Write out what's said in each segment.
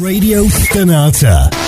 Radio Stonata.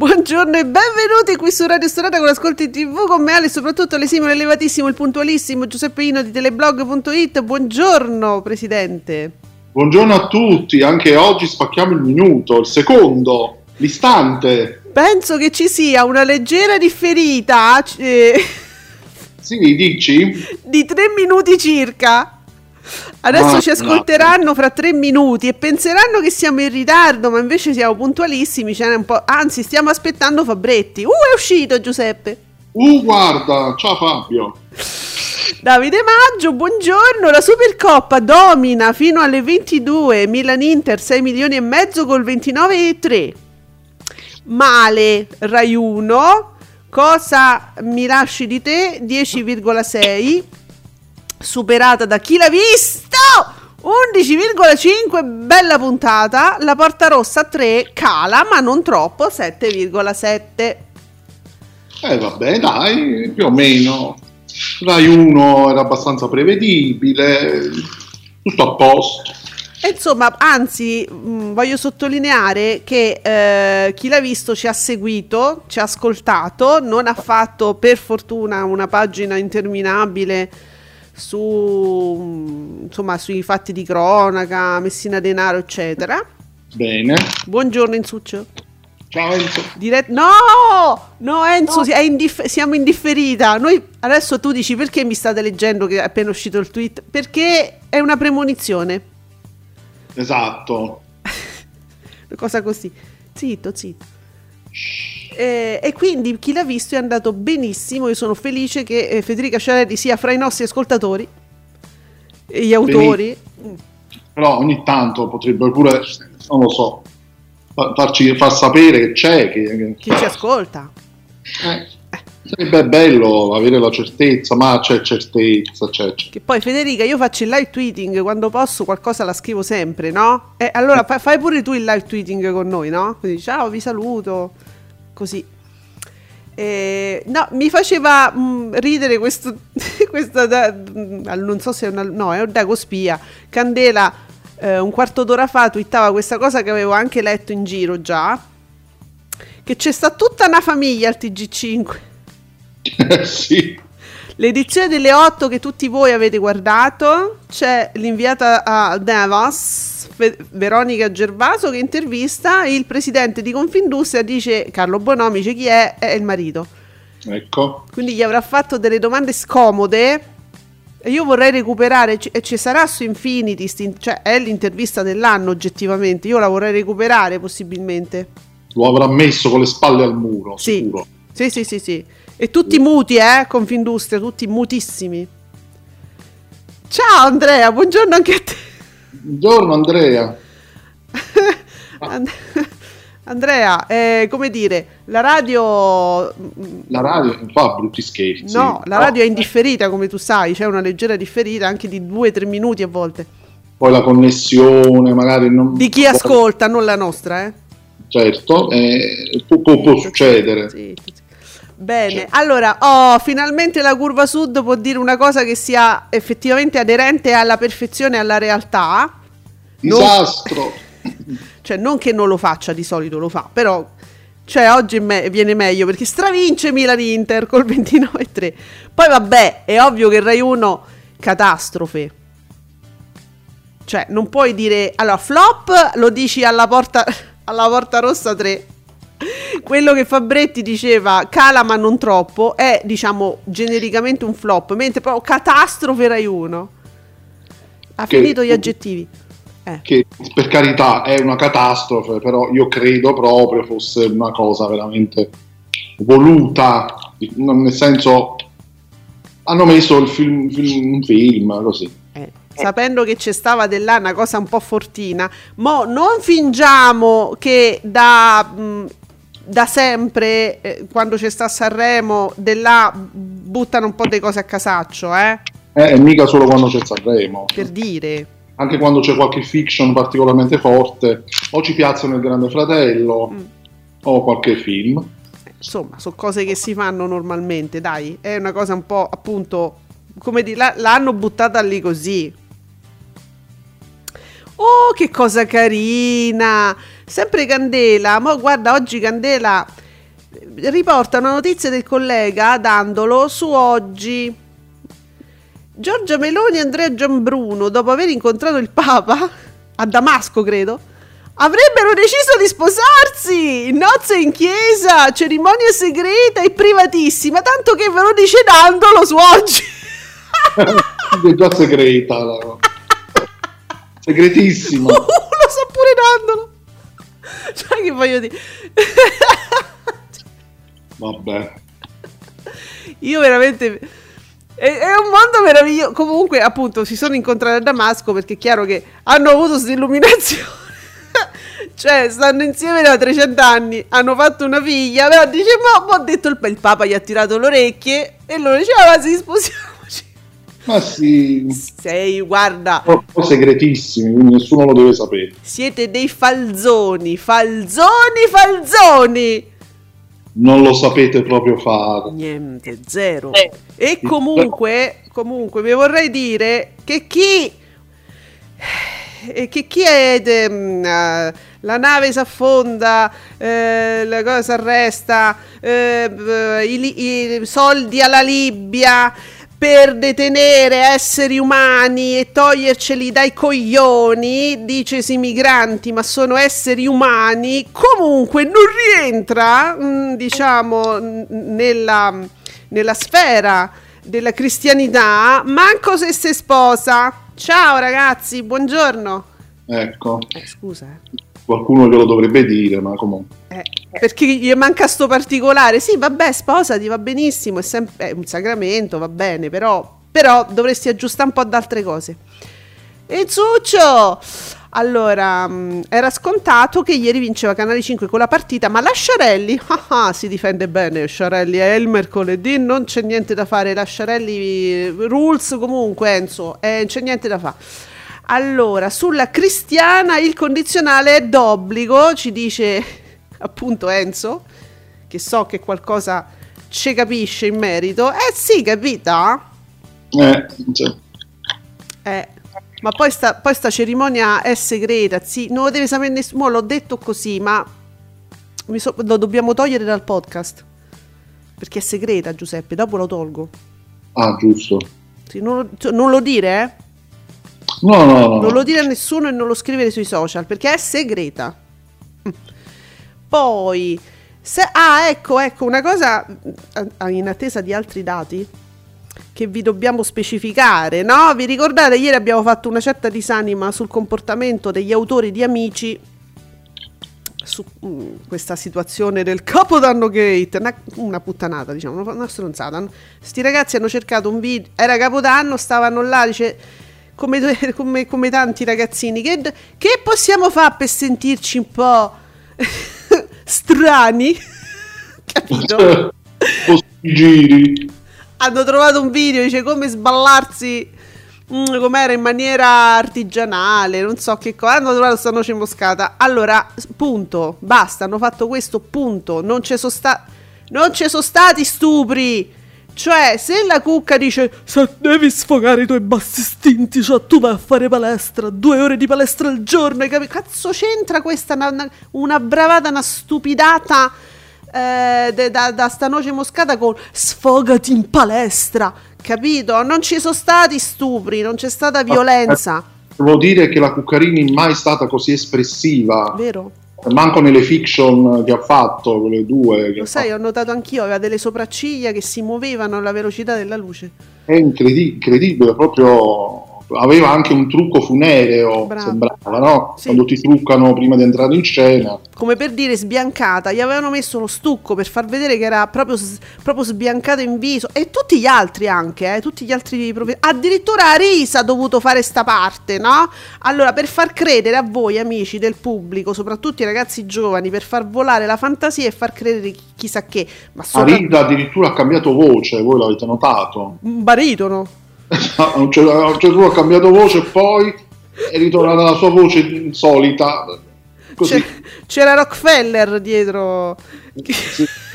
Buongiorno e benvenuti qui su Radio Stonata con Ascolti TV con me Ale, soprattutto l'esimio, l'elevatissimo, il puntualissimo Giuseppeino di teleblog.it. Buongiorno Presidente. Buongiorno a tutti, anche oggi spacchiamo il minuto, il secondo, l'istante. Penso che ci sia una leggera differita eh, Sì, dici? di tre minuti circa. Adesso Ma- ci ascolteranno fra tre minuti e penseranno che siamo in ritardo, ma invece siamo puntualissimi. po'... Anzi, stiamo aspettando Fabretti. Uh, è uscito Giuseppe. Uh, guarda, ciao Fabio. Davide Maggio, buongiorno. La Supercoppa domina fino alle 22. Milan Inter 6 milioni e mezzo col 29,3. Male Rai 1. Cosa mi lasci di te? 10,6. Superata da chi l'ha visto? 11,5 bella puntata. La Porta Rossa 3 cala, ma non troppo, 7,7. Eh vabbè, dai, più o meno. Rai 1 era abbastanza prevedibile, tutto a posto. Insomma, anzi, mh, voglio sottolineare che eh, chi l'ha visto ci ha seguito, ci ha ascoltato, non ha fatto per fortuna una pagina interminabile su, insomma, sui fatti di cronaca, Messina Denaro, eccetera. Bene. Buongiorno Insuccio. Ciao Enzo. Dire- no, no Enzo, è indiff- siamo indifferita. Noi adesso tu dici perché mi state leggendo che è appena uscito il tweet? Perché è una premonizione. Esatto. Una cosa così. Zitto, zitto. Eh, e quindi chi l'ha visto è andato benissimo. Io sono felice che eh, Federica Ciarelli sia fra i nostri ascoltatori e gli autori. Però ogni tanto potrebbe pure, non lo so, fa- farci far sapere che c'è, che, che- Chi ci ascolta. eh, sarebbe bello avere la certezza, ma c'è certezza, c'è, c'è. Che poi Federica, io faccio il live tweeting quando posso, qualcosa la scrivo sempre, no? E allora fa- fai pure tu il live tweeting con noi, no? Quindi ciao, vi saluto, così. Eh, no, mi faceva mh, ridere questo, questo da- mh, non so se è una, no, è un Dago Spia. Candela, eh, un quarto d'ora fa, twittava questa cosa che avevo anche letto in giro già. Che c'è sta tutta una famiglia al TG5. Sì. L'edizione delle 8 che tutti voi avete guardato, c'è l'inviata a Davos, Fe- Veronica Gervaso, che intervista il presidente di Confindustria, dice Carlo Bonomi, dice chi è? È il marito. Ecco. Quindi gli avrà fatto delle domande scomode. E io vorrei recuperare, ci- e ci sarà su Infinity, sti- cioè è l'intervista dell'anno oggettivamente, io la vorrei recuperare possibilmente. Lo avrà messo con le spalle al muro, Sì. sicuro. Sì, sì, sì, sì. E tutti muti, eh, Confindustria, tutti mutissimi. Ciao Andrea, buongiorno anche a te. Buongiorno Andrea. And- Andrea, eh, come dire, la radio... mm, La radio fa brutti scherzi. No, la radio è indifferita, come tu sai, c'è una leggera differita anche di 2-3 minuti a volte. Poi la connessione, magari non... Di chi ascolta, non la nostra, eh. Certo, eh, può, può- può succedere. Sì, sì, sì. Bene, allora, oh, finalmente la curva sud può dire una cosa che sia effettivamente aderente alla perfezione e alla realtà. Non- Disastro. Cioè, non che non lo faccia, di solito lo fa, però cioè, oggi me- viene meglio perché stravince Milan-Inter col 29-3. Poi vabbè, è ovvio che Rai 1 catastrofe. Cioè, non puoi dire allora flop lo dici alla porta alla porta rossa 3. Quello che Fabretti diceva cala ma non troppo è diciamo genericamente un flop, mentre proprio catastrofe Rai 1. Ha Che- finito gli aggettivi. Eh. Che per carità è una catastrofe, però io credo proprio fosse una cosa veramente voluta. non- Nel senso, hanno messo il film, film- un film così. Eh, sapendo che c'è stava dell'à una cosa un po' fortina, mo non fingiamo che da, mh, da sempre, eh, quando c'è sta Sanremo, dell'à buttano un po' di cose a casaccio, eh, Eh, mica solo quando c'è Sanremo. per dire. Anche quando c'è qualche fiction particolarmente forte, o ci piazzano il Grande Fratello, Mm. o qualche film. Insomma, sono cose che si fanno normalmente, dai, è una cosa un po' appunto, come dire, l'hanno buttata lì così. Oh, che cosa carina! Sempre Candela, ma guarda, oggi Candela eh, riporta una notizia del collega Dandolo su oggi. Giorgia Meloni e Andrea Gianbruno, dopo aver incontrato il Papa, a Damasco credo, avrebbero deciso di sposarsi! Nozze in chiesa, cerimonia segreta e privatissima, tanto che ve lo dice Dandolo su oggi. Già segreta. la- Segretissima. lo so pure Dandolo. Cioè che voglio dire... Vabbè. Io veramente. È, è un mondo meraviglioso. Comunque, appunto, si sono incontrati a Damasco perché è chiaro che hanno avuto questa illuminazione. cioè, stanno insieme da 300 anni, hanno fatto una figlia. Però dice: Ma ho detto il, il Papa gli ha tirato le orecchie. E loro diceva: Ma si sposiamoci. Ma sì, Sei, guarda, un po' segretissimi, quindi nessuno lo deve sapere. siete dei falzoni, falzoni, falzoni. Non lo sapete proprio fare. Niente, zero. E comunque, comunque, vi vorrei dire che chi. E che chi è. de- mh, eh, la nave si affonda, eh, la cosa si arresta, eh, i, i soldi alla Libia per detenere esseri umani e toglierceli dai coglioni, dice sì migranti, ma sono esseri umani, comunque non rientra, mh, diciamo, n- nella, nella sfera della cristianità, manco se si sposa. Ciao ragazzi, buongiorno. Ecco, Eh, scusa, eh. Qualcuno glielo dovrebbe dire, ma comunque. Eh, perché gli manca sto particolare. Sì, vabbè, sposati, va benissimo, è, sempre, è un sacramento, va bene, però, però dovresti aggiustare un po' ad altre cose. E Zuccio! Allora, mh, era scontato che ieri vinceva Canale 5 con la partita, ma la Sciarelli ah, ah, si difende bene. Sciarelli è il mercoledì, non c'è niente da fare. La Sciarelli eh, rules comunque, Enzo, eh, c'è niente da fare. Allora, sulla cristiana il condizionale è d'obbligo, ci dice appunto Enzo, che so che qualcosa ci capisce in merito. Eh sì, capita? Eh, cioè, Eh, ma poi sta, poi sta cerimonia è segreta, sì, non lo deve sapere nessuno, l'ho detto così, ma so- lo dobbiamo togliere dal podcast. Perché è segreta, Giuseppe, dopo lo tolgo. ah, giusto. Sì, non, non lo dire, eh? No, no, no. Non lo dire a nessuno e non lo scrivere sui social perché è segreta. Mm. Poi, se, ah, ecco, ecco, una cosa eh, in attesa di altri dati che vi dobbiamo specificare, no? Vi ricordate, ieri abbiamo fatto una certa disanima sul comportamento degli autori di Amici su mm, questa situazione del Capodanno Gate, una, una puttanata, diciamo, una stronzata. Sti ragazzi hanno cercato un video, era Capodanno, stavano là, dice come, come- come tanti ragazzini, che, che possiamo fare per sentirci un po' strani? Capito? Giri. hanno trovato un video, dice come sballarsi mm, com'era in maniera artigianale, non so che cosa. Hanno trovato sta noce moscata. Allora, punto, basta, hanno fatto questo, punto. Non ci sono sta- Non ci sono stati stupri. Cioè, se la cucca dice se devi sfogare i tuoi bassi istinti, cioè tu vai a fare palestra, due ore di palestra al giorno, capito? Cazzo c'entra questa una, una- una bravata, una stupidata eh, de- da, da sta noce moscata con sfogati in palestra, capito? Non ci sono stati stupri, non c'è stata violenza, Devo dire che la Cuccarini mai stata così espressiva, vero? Manco nelle fiction che ha fatto, quelle due. Lo sai, ho notato anch'io, aveva delle sopracciglia che si muovevano alla velocità della luce. È incredi- incredibile, proprio aveva anche un trucco funereo, Bravo. sembrava, no? Sì. Quando ti truccano prima di entrare in scena. come per dire sbiancata, gli avevano messo lo stucco per far vedere che era proprio, proprio sbiancato in viso e tutti gli altri anche, eh, tutti gli altri profe- addirittura Arisa ha dovuto fare sta parte, no? Allora, per far credere a voi amici del pubblico, soprattutto i ragazzi giovani, per far volare la fantasia e far credere chi- chissà che, ma sopra- Arida addirittura ha cambiato voce, voi l'avete notato? un baritono. A un certo punto ha cambiato voce e poi è ritornata la sua voce insolita. Così. C'era Rockefeller dietro.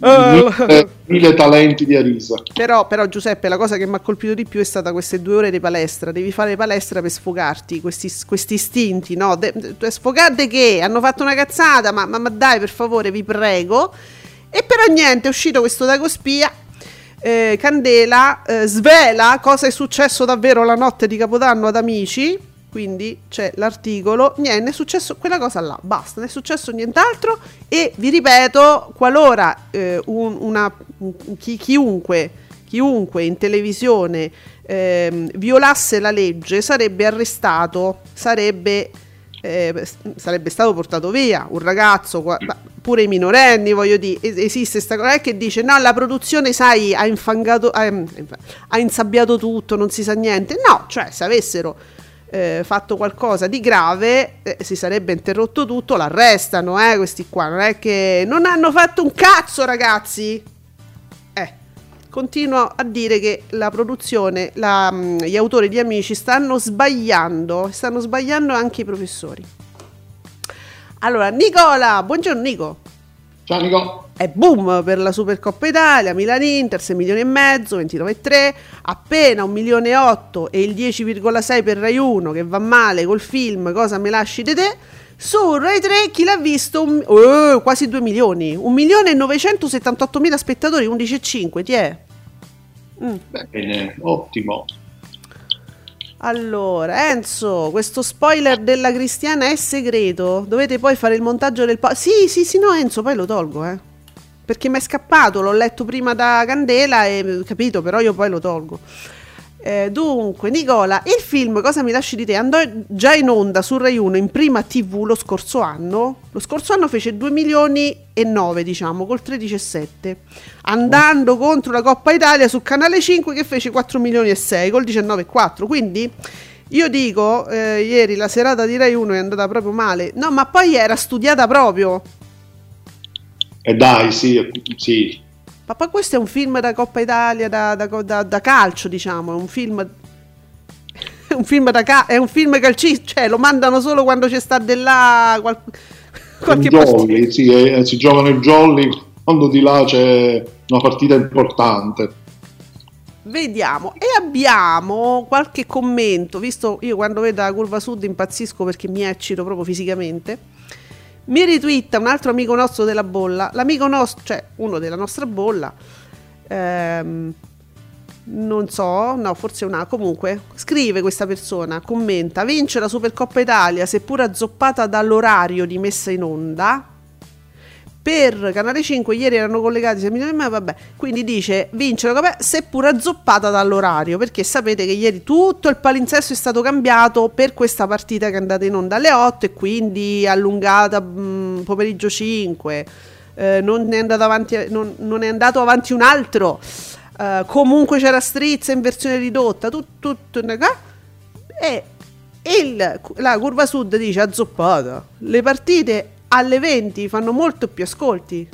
mille, mille talenti di Arisa. Però, però, Giuseppe, la cosa che mi ha colpito di più è stata queste due ore di palestra. Devi fare palestra per sfogarti questi, questi istinti, no? De, de- sfogate che hanno fatto una cazzata, ma, ma- ma dai, per favore, vi prego. E però niente, è uscito questo Dago Spia. Eh, Candela eh, svela cosa è successo davvero la notte di Capodanno ad amici. Quindi c'è l'articolo. Niente, è successo quella cosa là. Basta, non è successo nient'altro. E vi ripeto, qualora eh, un- una, un- chi- chiunque, chiunque in televisione ehm, violasse la legge sarebbe arrestato, sarebbe, eh, sarebbe stato portato via. Un ragazzo, pure i minorenni, voglio dire, es- esiste questa cosa che dice no, la produzione, sai, ha infangato, ha, ha insabbiato tutto, non si sa niente. No, cioè, se avessero eh, fatto qualcosa di grave, eh, si sarebbe interrotto tutto, l'arrestano, eh, questi qua, non è che non hanno fatto un cazzo, ragazzi. Continuo a dire che la produzione, la, mh, gli autori di Amici stanno sbagliando, stanno sbagliando anche i professori. Allora, Nicola, buongiorno Nico. Ciao Nico. È boom per la Supercoppa Italia, Milan-Inter, 6 milioni e mezzo, 29,3, appena 1 milione e 8 e il 10,6 per Rai 1 che va male col film Cosa me lasci di te. Su Rai 3 chi l'ha visto? Un- oh, quasi 2 milioni, 1 milione e 978 mila spettatori, 11,5, ti è? Mm. Bene, ottimo. Allora, Enzo, questo spoiler della Cristiana è segreto. Dovete poi fare il montaggio del po- Sì, sì, sì, no, Enzo, poi lo tolgo, eh. Perché mi è scappato, l'ho letto prima da Candela e capito, però io poi lo tolgo. Eh, dunque, Nicola, il film Cosa mi lasci di te andò già in onda su Rai 1 in prima TV lo scorso anno. Lo scorso anno fece 2 milioni e 9, diciamo, col 13,7. Andando contro la Coppa Italia su Canale 5 che fece 4 milioni e 6 col 19,4. Quindi io dico, eh, ieri la serata di Rai 1 è andata proprio male. No, ma poi era studiata proprio. E dai, sì, sì. Ma poi questo è un film da Coppa Italia, da, da- da- da calcio, diciamo, è un film... È un film da ca- è un film calcistico, cioè lo mandano solo quando c'è sta della qual- qualche jolly, sì, eh, si giocano il jolly quando di là c'è una partita importante. Vediamo, e abbiamo qualche commento, visto io quando vedo la curva sud impazzisco perché mi eccito proprio fisicamente. Mi ritwitta un altro amico nostro della bolla, l'amico nostro, cioè uno della nostra bolla, ehm, non so, no, forse una, comunque, scrive questa persona, commenta, vince la Supercoppa Italia, seppur azzoppata dall'orario di messa in onda, per Canale 5 ieri erano collegati 6 milioni e mezzo, vabbè. Quindi dice vince la Coppa seppur azzoppata dall'orario, perché sapete che ieri tutto il palinsesto è stato cambiato per questa partita che è andata in onda alle 8 e quindi allungata mh, pomeriggio 5. Eh, non, è avanti, non, non è andato avanti un altro. Eh, comunque c'era Strizza in versione ridotta, tutto, tutto e il- la curva sud dice azzoppata. Le partite alle 20 fanno molto più ascolti.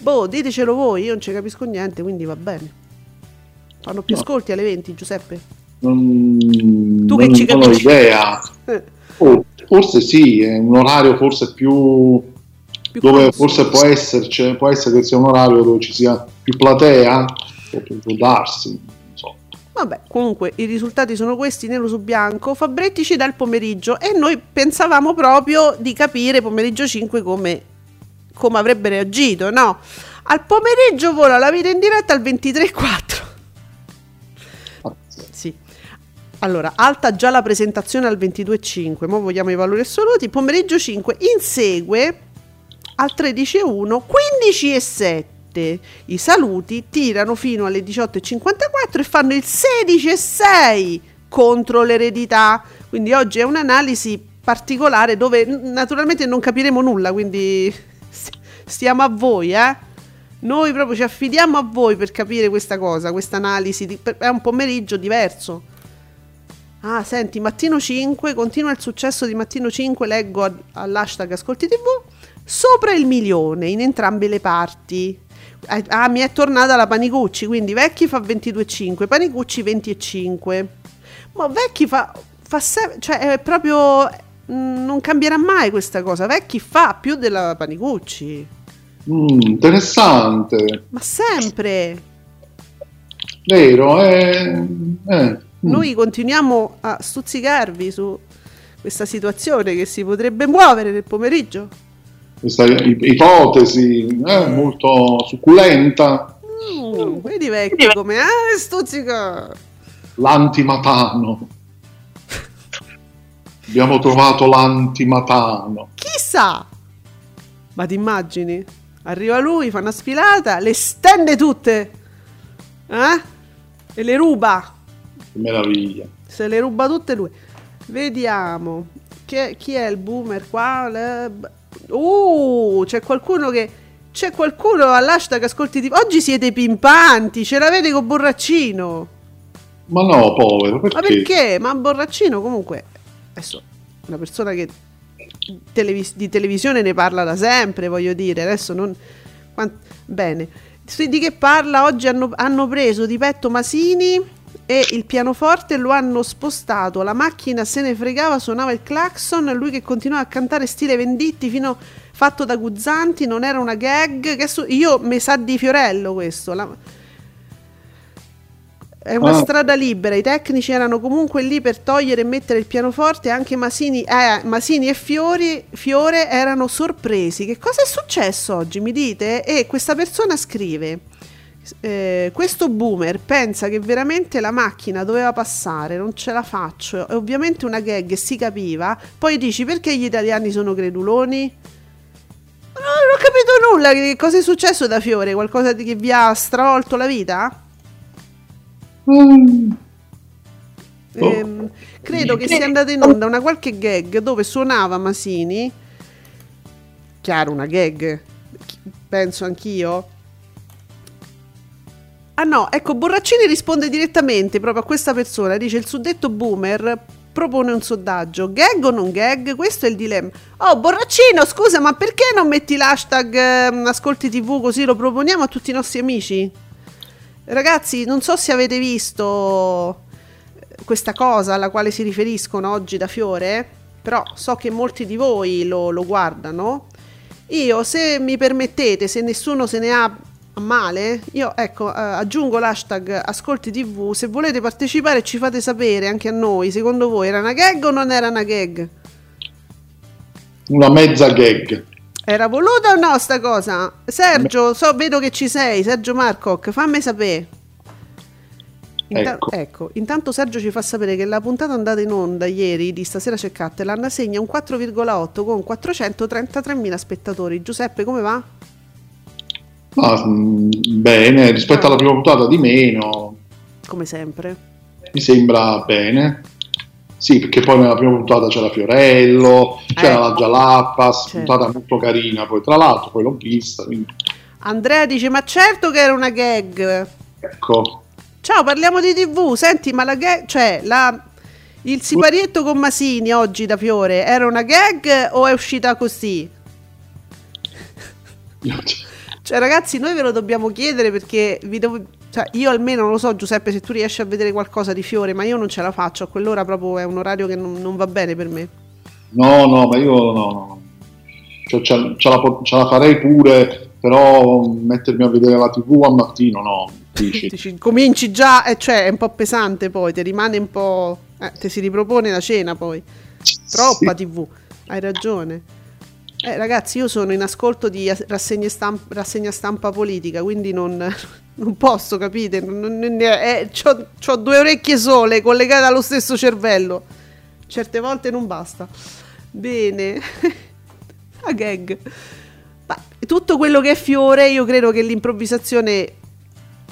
Boh, ditecelo voi, io non ci capisco niente, quindi va bene. Fanno più No. ascolti alle 20, Giuseppe. Non, Tu che non ci ho capisci? idea. Eh, Oh, forse sì, è un orario forse più Più dove conosciuto. forse può esserci, può essere che sia un orario dove ci sia più platea, può, può darsi, non. Vabbè, comunque i risultati sono questi, nero su bianco. Fabretti ci dà il pomeriggio e noi pensavamo proprio di capire pomeriggio 5 come, come avrebbe reagito, no? Al pomeriggio vola la vita in diretta al 23.4. Sì. Allora, alta già la presentazione al 22.5, ora vogliamo i valori assoluti. Pomeriggio 5 insegue al 13.1, 15.7. I saluti tirano fino alle 18.54 e fanno il 16.6 contro l'eredità. Quindi oggi è un'analisi particolare dove naturalmente non capiremo nulla, quindi st- stiamo a voi, eh. Noi proprio ci affidiamo a voi per capire questa cosa, questa analisi. è un pomeriggio diverso. Ah, senti, Mattino 5, continua il successo di Mattino 5, leggo all'hashtag Ascolti TV, sopra il milione in entrambe le parti. Eh, Ah, mi è tornata la Panicucci, quindi Vecchi fa 22,5, Panicucci 20,5. Ma Vecchi fa, fa se- cioè è proprio, mm, non cambierà mai questa cosa, Vecchi fa più della Panicucci, Mm, interessante, ma sempre. vero? Eh, eh, mm. Noi continuiamo a stuzzicarvi su questa situazione che si potrebbe muovere nel pomeriggio. Questa ipotesi eh, molto succulenta, Mm, vedi vecchi come ah, stuzzica. l'antimatano. Abbiamo trovato l'antimatano. Chissà! Ma ti immagini? Arriva lui, fa una sfilata, le stende tutte. Eh? E le ruba. Che meraviglia. Se le ruba tutte lui. Vediamo. Che- chi è il boomer qua? Le- Uh, c'è qualcuno che... C'è qualcuno all'hashtag ascolti TV. Oggi siete pimpanti, ce l'avete con Borraccino. Ma no, povero, perché? Ma perché? Ma Borraccino comunque... Adesso, una persona che televis- di televisione ne parla da sempre, voglio dire. Adesso non... quan- Bene. Di che parla? Oggi hanno, hanno preso di petto Masini e il pianoforte lo hanno spostato. La macchina se ne fregava, suonava il clacson. Lui che continuava a cantare stile Venditti fino fatto da Guzzanti. Non era una gag. Che su- io mi sa di Fiorello questo. La- è una Ah. strada libera, i tecnici erano comunque lì per togliere e mettere il pianoforte, anche Masini, eh, Masini e Fiori, Fiore erano sorpresi. Che cosa è successo oggi, mi dite? E questa persona scrive, eh, questo boomer pensa che veramente la macchina doveva passare, non ce la faccio, è ovviamente una gag si capiva, poi dici perché gli italiani sono creduloni? No, non ho capito nulla, che cosa è successo da Fiore? Qualcosa di- che vi ha stravolto la vita? Mm, Oh. Ehm, credo che sia andata in onda una qualche gag dove suonava Masini. Chiaro, una gag. Penso anch'io. Ah no, ecco, Borraccini risponde direttamente proprio a questa persona. Dice il suddetto boomer propone un sondaggio. Gag o non gag? Questo è il dilemma. Oh, Borraccino, scusa, ma perché non metti l'hashtag ehm, Ascolti TV così lo proponiamo a tutti i nostri amici? Ragazzi, non so se avete visto questa cosa alla quale si riferiscono oggi da Fiore, però so che molti di voi lo, lo guardano. Io, se mi permettete, se nessuno se ne ha male, io ecco, eh, aggiungo l'hashtag Ascolti TV. Se volete partecipare, ci fate sapere anche a noi. Secondo voi era una gag o non era una gag? una mezza gag. Era voluta o no sta cosa? Sergio, so, vedo che ci sei, Sergio Marcoc, fammi sapere. Inta- Ecco. ecco, intanto Sergio ci fa sapere che la puntata andata in onda ieri di Stasera c'è Cattelan segna un 4,8 con 433.000 spettatori. Giuseppe, come va? Ma, mm, bene, rispetto alla prima puntata di meno, Come sempre. mi sembra bene. Sì, perché poi nella prima puntata c'era Fiorello, c'era Eh. la Jalappas, Certo. puntata molto carina, poi tra l'altro poi l'ho vista, quindi Andrea dice, ma certo che era una gag. ecco. Ciao, parliamo di TV. Senti, ma la gag, cioè, la, il siparietto con Masini oggi da Fiore era una gag o è uscita così? Cioè, ragazzi, noi ve lo dobbiamo chiedere perché vi devo. Cioè, io almeno non lo so, Giuseppe, se tu riesci a vedere qualcosa di Fiore, ma io non ce la faccio. A quell'ora proprio è un orario che non, non va bene per me. No, no, ma io no. Cioè, ce, ce la, ce la farei pure, però mettermi a vedere la tv al mattino no. Dici, cominci già, eh, cioè è un po' pesante poi, ti rimane un po'... Eh, ti si ripropone la cena poi. Troppa Sì. tv, hai ragione. Eh, ragazzi, io sono in ascolto di stamp- rassegna stampa politica, quindi non, non posso, capite? Non, non- eh, c'ho, c'ho due orecchie sole collegate allo stesso cervello. Certe volte non basta. Bene. A gag. Ma tutto quello che è fiore, io credo che l'improvvisazione,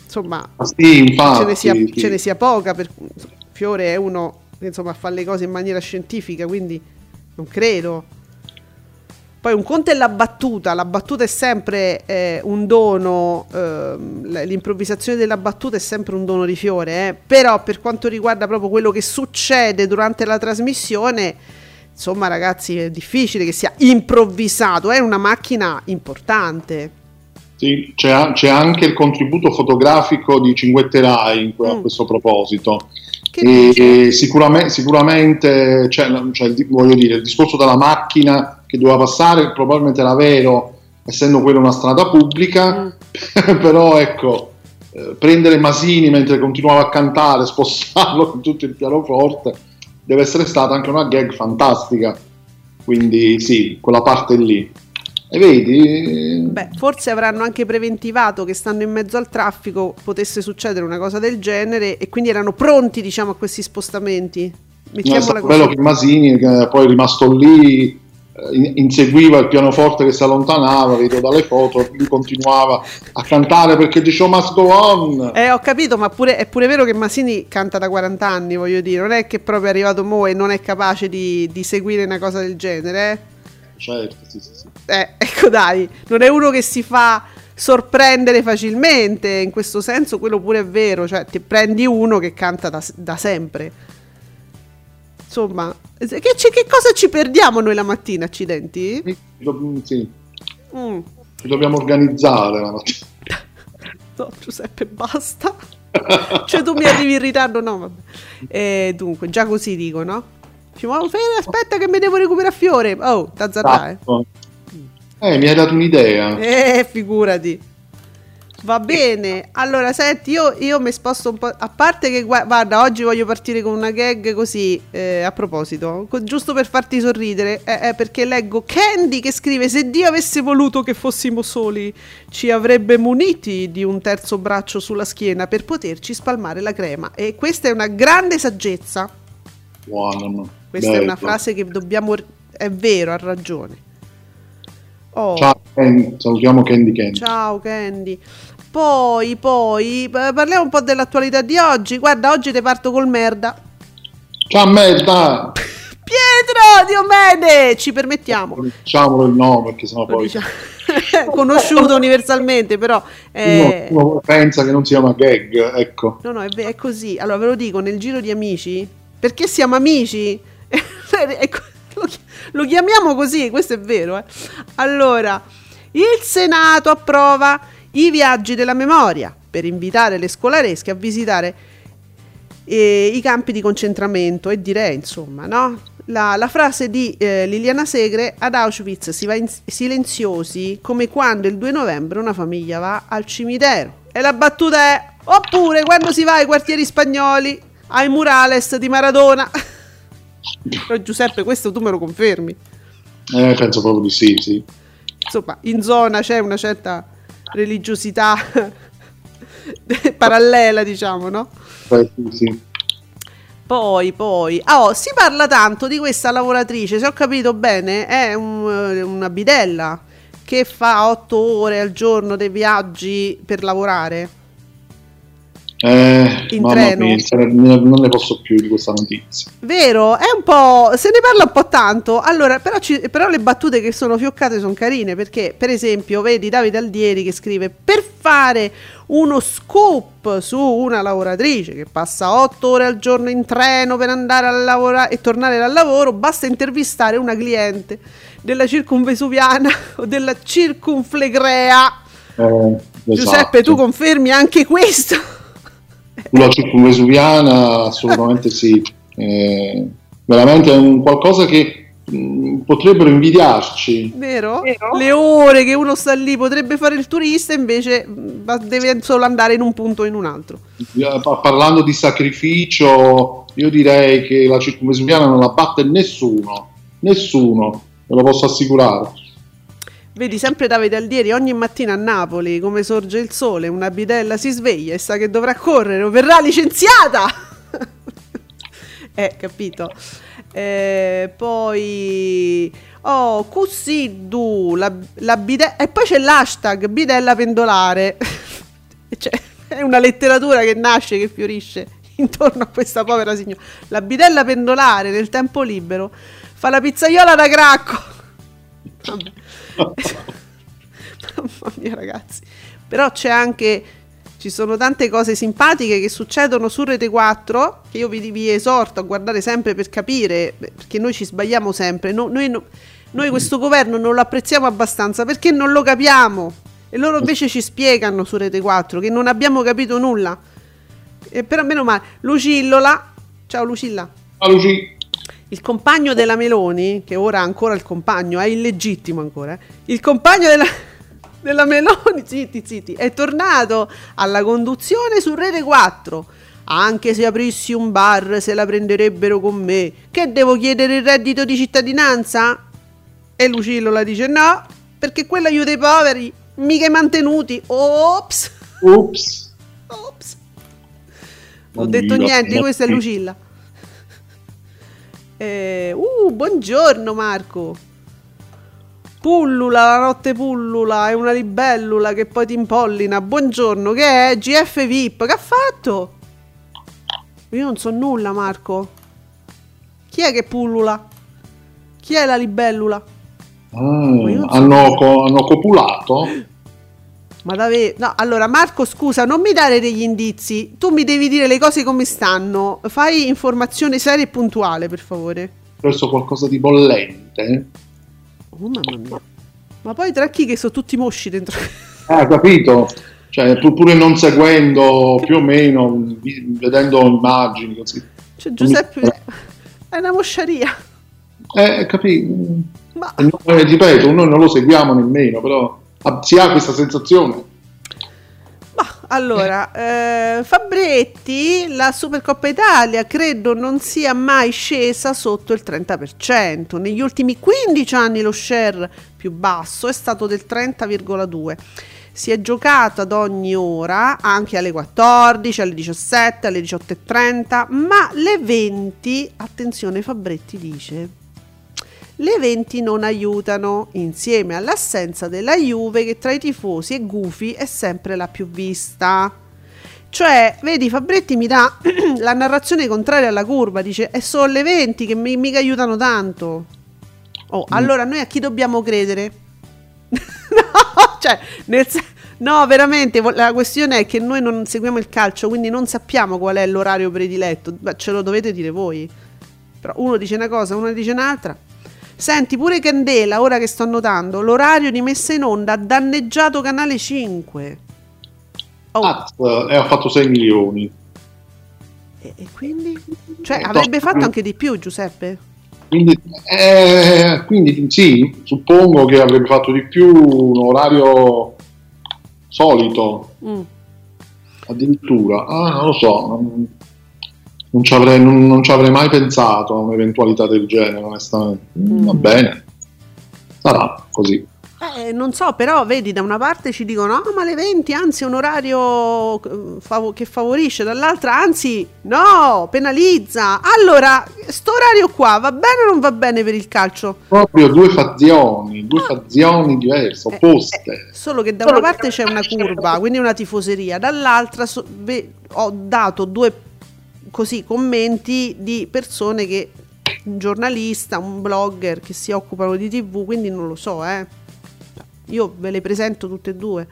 insomma, Sì, infatti. ce ne sia, sì. ce ne sia poca. Per, Fiore è uno che insomma fa le cose in maniera scientifica, quindi non credo. Poi un conto è la battuta, la battuta è sempre eh, un dono, l- l'improvvisazione della battuta è sempre un dono di Fiore, eh. però per quanto riguarda proprio quello che succede durante la trasmissione, insomma ragazzi è difficile che sia improvvisato, è una macchina importante. Sì, c'è, c'è anche il contributo fotografico di Cinguetterai in que- a Mm. questo proposito. E, e sicurame- sicuramente c'è il, di- voglio dire, il discorso della macchina che doveva passare probabilmente era vero, essendo quella una strada pubblica, Mm. però ecco, eh, prendere Masini mentre continuava a cantare, spostarlo con tutto il pianoforte, deve essere stata anche una gag fantastica. Quindi sì, quella parte lì. E vedi, Beh, forse avranno anche preventivato che stando in mezzo al traffico potesse succedere una cosa del genere e quindi erano pronti, diciamo, a questi spostamenti. No, è Mettiamola stato bello così. che Masini, che poi è rimasto lì, inseguiva il pianoforte che si allontanava, vedo dalle foto, lui continuava a cantare perché dice oh must go on. Eh, ho capito, ma pure- è pure vero che Masini canta da 40 anni, voglio dire, non è che proprio è arrivato mo e non è capace di, di seguire una cosa del genere. Certo, sì, sì, sì. Eh? Eh, ecco dai, non è uno che si fa sorprendere facilmente, in questo senso quello pure è vero, cioè ti prendi uno che canta da, da sempre. Insomma, che, ci- che cosa ci perdiamo noi la mattina, accidenti? Sì, sì, Mm. ci dobbiamo organizzare la mattina. No, Giuseppe, basta. cioè, tu mi arrivi in ritardo, no? Vabbè. Eh, dunque, già così dico, no? Dici, ma Fede, aspetta che mi devo recuperare fiore. Oh, tazzatà, eh. Esatto. Eh, mi hai dato un'idea. Eh, figurati. Va bene. Allora, senti, io, io mi sposto un po'. A parte che, gua- guarda, oggi voglio partire con una gag così, eh, a proposito, co- giusto per farti sorridere, eh, eh, perché leggo Candy che scrive: Se Dio avesse voluto che fossimo soli, ci avrebbe muniti di un terzo braccio sulla schiena per poterci spalmare la crema. E questa è una grande saggezza. Buono, no? Questa è Bello. una frase che dobbiamo. È vero, ha ragione. Oh. Ciao, Candy. salutiamo Candy Candy. Ciao Candy. Poi, poi, pa- parliamo un po' dell'attualità di oggi. Guarda, oggi te parto col merda. Ciao, merda! Pietro Diomede, ci permettiamo. Diciamolo il nome perché sennò poi diciamo. Conosciuto universalmente, però... eh, uno, uno pensa che non sia una gag, ecco. No, no, è, è così. Allora, ve lo dico, nel giro di amici, perché siamo amici, Ecco, lo chiamiamo così, questo è vero. eh. Allora, il Senato approva i viaggi della memoria per invitare le scolaresche a visitare eh, i campi di concentramento e direi, insomma, no? La, la frase di eh, Liliana Segre ad Auschwitz si va in silenziosi come quando il 2 novembre una famiglia va al cimitero. E la battuta è oppure quando si va ai quartieri spagnoli ai murales di Maradona. Però Giuseppe, questo tu me lo confermi. Eh, penso proprio di sì, sì. Insomma, in zona c'è una certa religiosità parallela, diciamo, no? Eh, sì, sì. Poi, poi, ah, oh, si parla tanto di questa lavoratrice, se ho capito bene, è un- una bidella che fa otto ore al giorno dei viaggi per lavorare. Eh, In treno. mia, non ne posso più di questa notizia. Vero? È un po'. Se ne parla un po' tanto. Allora, però, ci- però le battute che sono fioccate sono carine. Perché, per esempio, vedi Davide Aldieri che scrive: Per fare uno scoop su una lavoratrice che passa 8 ore al giorno in treno per andare a lavorare e tornare dal lavoro, basta intervistare una cliente della circumvesuviana o della circunflegrea. Eh, Giuseppe, esatto. tu confermi anche questo? Sulla circumvesuviana assolutamente sì. Eh, veramente è un qualcosa che mm, potrebbero invidiarci. Vero? Le ore che uno sta lì potrebbe fare il turista, invece va- deve solo andare in un punto o in un altro. Eh, pa- Parlando di sacrificio, io direi che la circumvesuviana non la batte nessuno, nessuno, ve lo posso assicurare. Vedi sempre Davide Aldieri ogni mattina a Napoli come sorge il sole, una bidella si sveglia e sa che dovrà correre o verrà licenziata. eh, capito. Eh, poi oh, Cussiddu, la, la bide- e poi c'è l'hashtag bidella pendolare. cioè, è una letteratura che nasce, che fiorisce intorno a questa povera signora. La bidella pendolare nel tempo libero fa la pizzaiola da cracco. Vabbè. Mamma mia, ragazzi. Però c'è anche. Ci sono tante cose simpatiche che succedono su Rete 4 che io vi, vi esorto a guardare sempre per capire, perché noi ci sbagliamo sempre. No- noi, no- noi questo governo non lo apprezziamo abbastanza perché non lo capiamo. E loro invece ci spiegano su Rete 4 che non abbiamo capito nulla. E però meno male. Lucillola. Ciao Lucilla. Ah, Luci, Il compagno della Meloni, che ora ha ancora il compagno, è illegittimo ancora, eh, il compagno della, della Meloni, zitti, zitti, è tornato alla conduzione su Rete 4. Anche se aprissi un bar se la prenderebbero con me. Che devo chiedere il reddito di cittadinanza? E Lucillola dice no, perché quello aiuta i poveri, mica i mantenuti. Ops! Ops. Ops! Non ho detto niente, questa è Lucilla. Eh, uh, buongiorno Marco. Pullula, la notte pullula, è una libellula che poi ti impollina. Buongiorno, che è? GF VIP, che ha fatto? Io non so nulla, Marco. Chi è che pullula? Chi è la libellula? Non so hanno, co- hanno copulato? Ma davvero? No, allora Marco, scusa, non mi dare degli indizi. Tu mi devi dire le cose come stanno. Fai informazione seria e puntuale, per favore. Preso qualcosa di bollente? Oh, mamma mia. Ma poi tra chi che sono tutti mosci dentro? Ah, capito? Cioè, pu- pure non seguendo più o meno, vedendo immagini così. Cioè, Giuseppe è una mosciaria. Eh, capito? Ma E noi, eh, ripeto, noi non lo seguiamo nemmeno, però si ha questa sensazione. Ma allora, eh, Fabretti, la Supercoppa Italia credo non sia mai scesa sotto il 30%. Negli ultimi 15 anni lo share più basso è stato del 30,2%. Si è giocato ad ogni ora, anche alle 14, alle 17, alle 18.30, ma le 20, attenzione Fabretti dice, le 20 non aiutano, insieme all'assenza della Juve che tra i tifosi e gufi è sempre la più vista. Cioè, vedi, Fabretti mi dà la narrazione contraria alla curva, dice è solo le 20 che mi, mica aiutano tanto. Oh, allora noi a chi dobbiamo credere? no, cioè, nel sen- no, veramente, la questione è che noi non seguiamo il calcio, quindi non sappiamo qual è l'orario prediletto, Beh, ce lo dovete dire voi. Però uno dice una cosa, uno dice un'altra. Senti, pure Candela, ora che sto notando, l'orario di messa in onda ha danneggiato Canale 5. Oh, Az, e ha fatto 6 milioni. e, e quindi? Cioè, Eh, avrebbe no. fatto anche di più, Giuseppe? Quindi, eh, quindi sì, suppongo che avrebbe fatto di più un orario solito, Mm. addirittura. Ah, non lo so, non, ci avrei, non- non ci avrei mai pensato a un'eventualità del genere, onestamente. Mm, Va bene, sarà così. Eh, non so, però vedi, da una parte ci dicono, no, ma le 20, anzi, è un orario eh, fav- che favorisce, dall'altra, anzi, no, penalizza. Allora, sto orario qua va bene o non va bene per il calcio? Proprio due fazioni, due fazioni diverse, Eh, opposte. eh, solo che da una parte c'è una curva, quindi una tifoseria, dall'altra so- ve- ho dato due così commenti di persone che un giornalista, un blogger che si occupano di TV, quindi non lo so, eh. Io ve le presento tutte e due.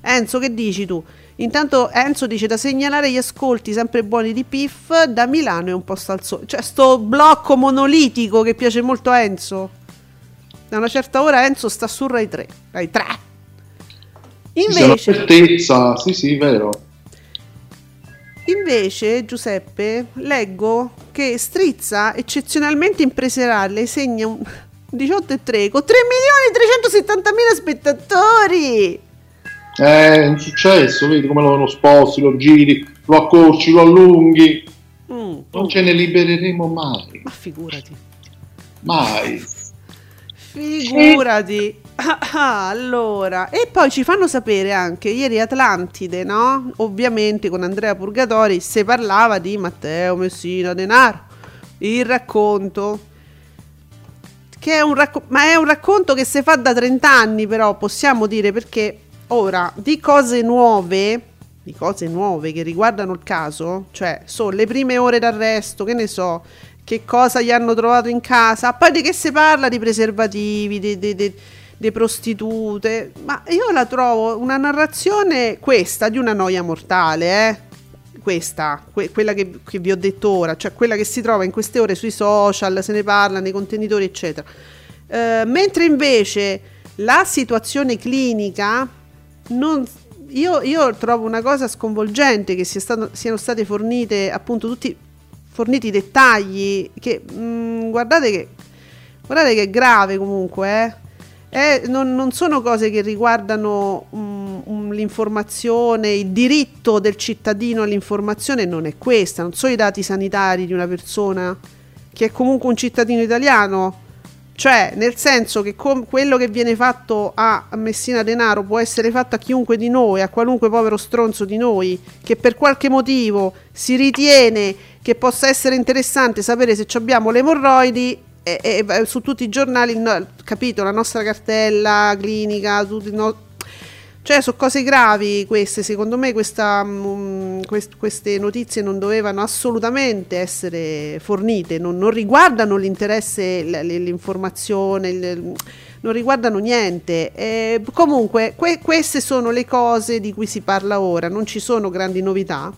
Enzo, che dici tu? Intanto Enzo dice da segnalare gli ascolti sempre buoni di Piff da Milano e un posto al sole. Cioè, sto blocco monolitico che piace molto a Enzo. Da una certa ora Enzo sta su Rai 3. Rai 3. Sì, sì, è una Invece, certezza, sì, sì, vero. Invece, Giuseppe, leggo che Strizza, eccezionalmente impresariale, segna un 18,3 con 3 milioni 370 mila spettatori. È un successo, vedi come lo, lo sposti, lo giri, lo accorci, lo allunghi. Mm, Non ce ne libereremo mai. ma figurati. Mai. Figurati. Ah, ah, allora, e poi ci fanno sapere anche ieri Atlantide, no? Ovviamente con Andrea Purgatori si parlava di Matteo Messina Denaro, il racconto. Che è un racco- ma è un racconto che si fa da 30 anni, però possiamo dire perché ora di cose nuove, di cose nuove che riguardano il caso, cioè sono le prime ore d'arresto, che ne so, che cosa gli hanno trovato in casa, poi di che si parla di preservativi, di, di- di- di prostitute, ma io la trovo una narrazione questa di una noia mortale, eh? Questa, que- quella che, che vi ho detto ora, cioè quella che si trova in queste ore sui social, se ne parla nei contenitori, eccetera. Eh, mentre invece la situazione clinica non, io, io trovo una cosa sconvolgente che sia stato- siano state fornite appunto tutti forniti dettagli che mm, guardate che guardate che è grave comunque eh. Eh, non, non sono cose che riguardano mm, mm, l'informazione, il diritto del cittadino all'informazione non è questa, non sono i dati sanitari di una persona che è comunque un cittadino italiano, cioè nel senso che com- quello che viene fatto a Messina Denaro può essere fatto a chiunque di noi, a qualunque povero stronzo di noi, che per qualche motivo si ritiene che possa essere interessante sapere se abbiamo le emorroidi e, e- e su tutti i giornali, no, capito, la nostra cartella clinica, tutti no- cioè sono cose gravi queste, secondo me questa, mm, quest- queste notizie non dovevano assolutamente essere fornite, non, non riguardano l'interesse, l'informazione, il- non riguardano niente. Eh, comunque que- queste sono le cose di cui si parla ora, non ci sono grandi novità.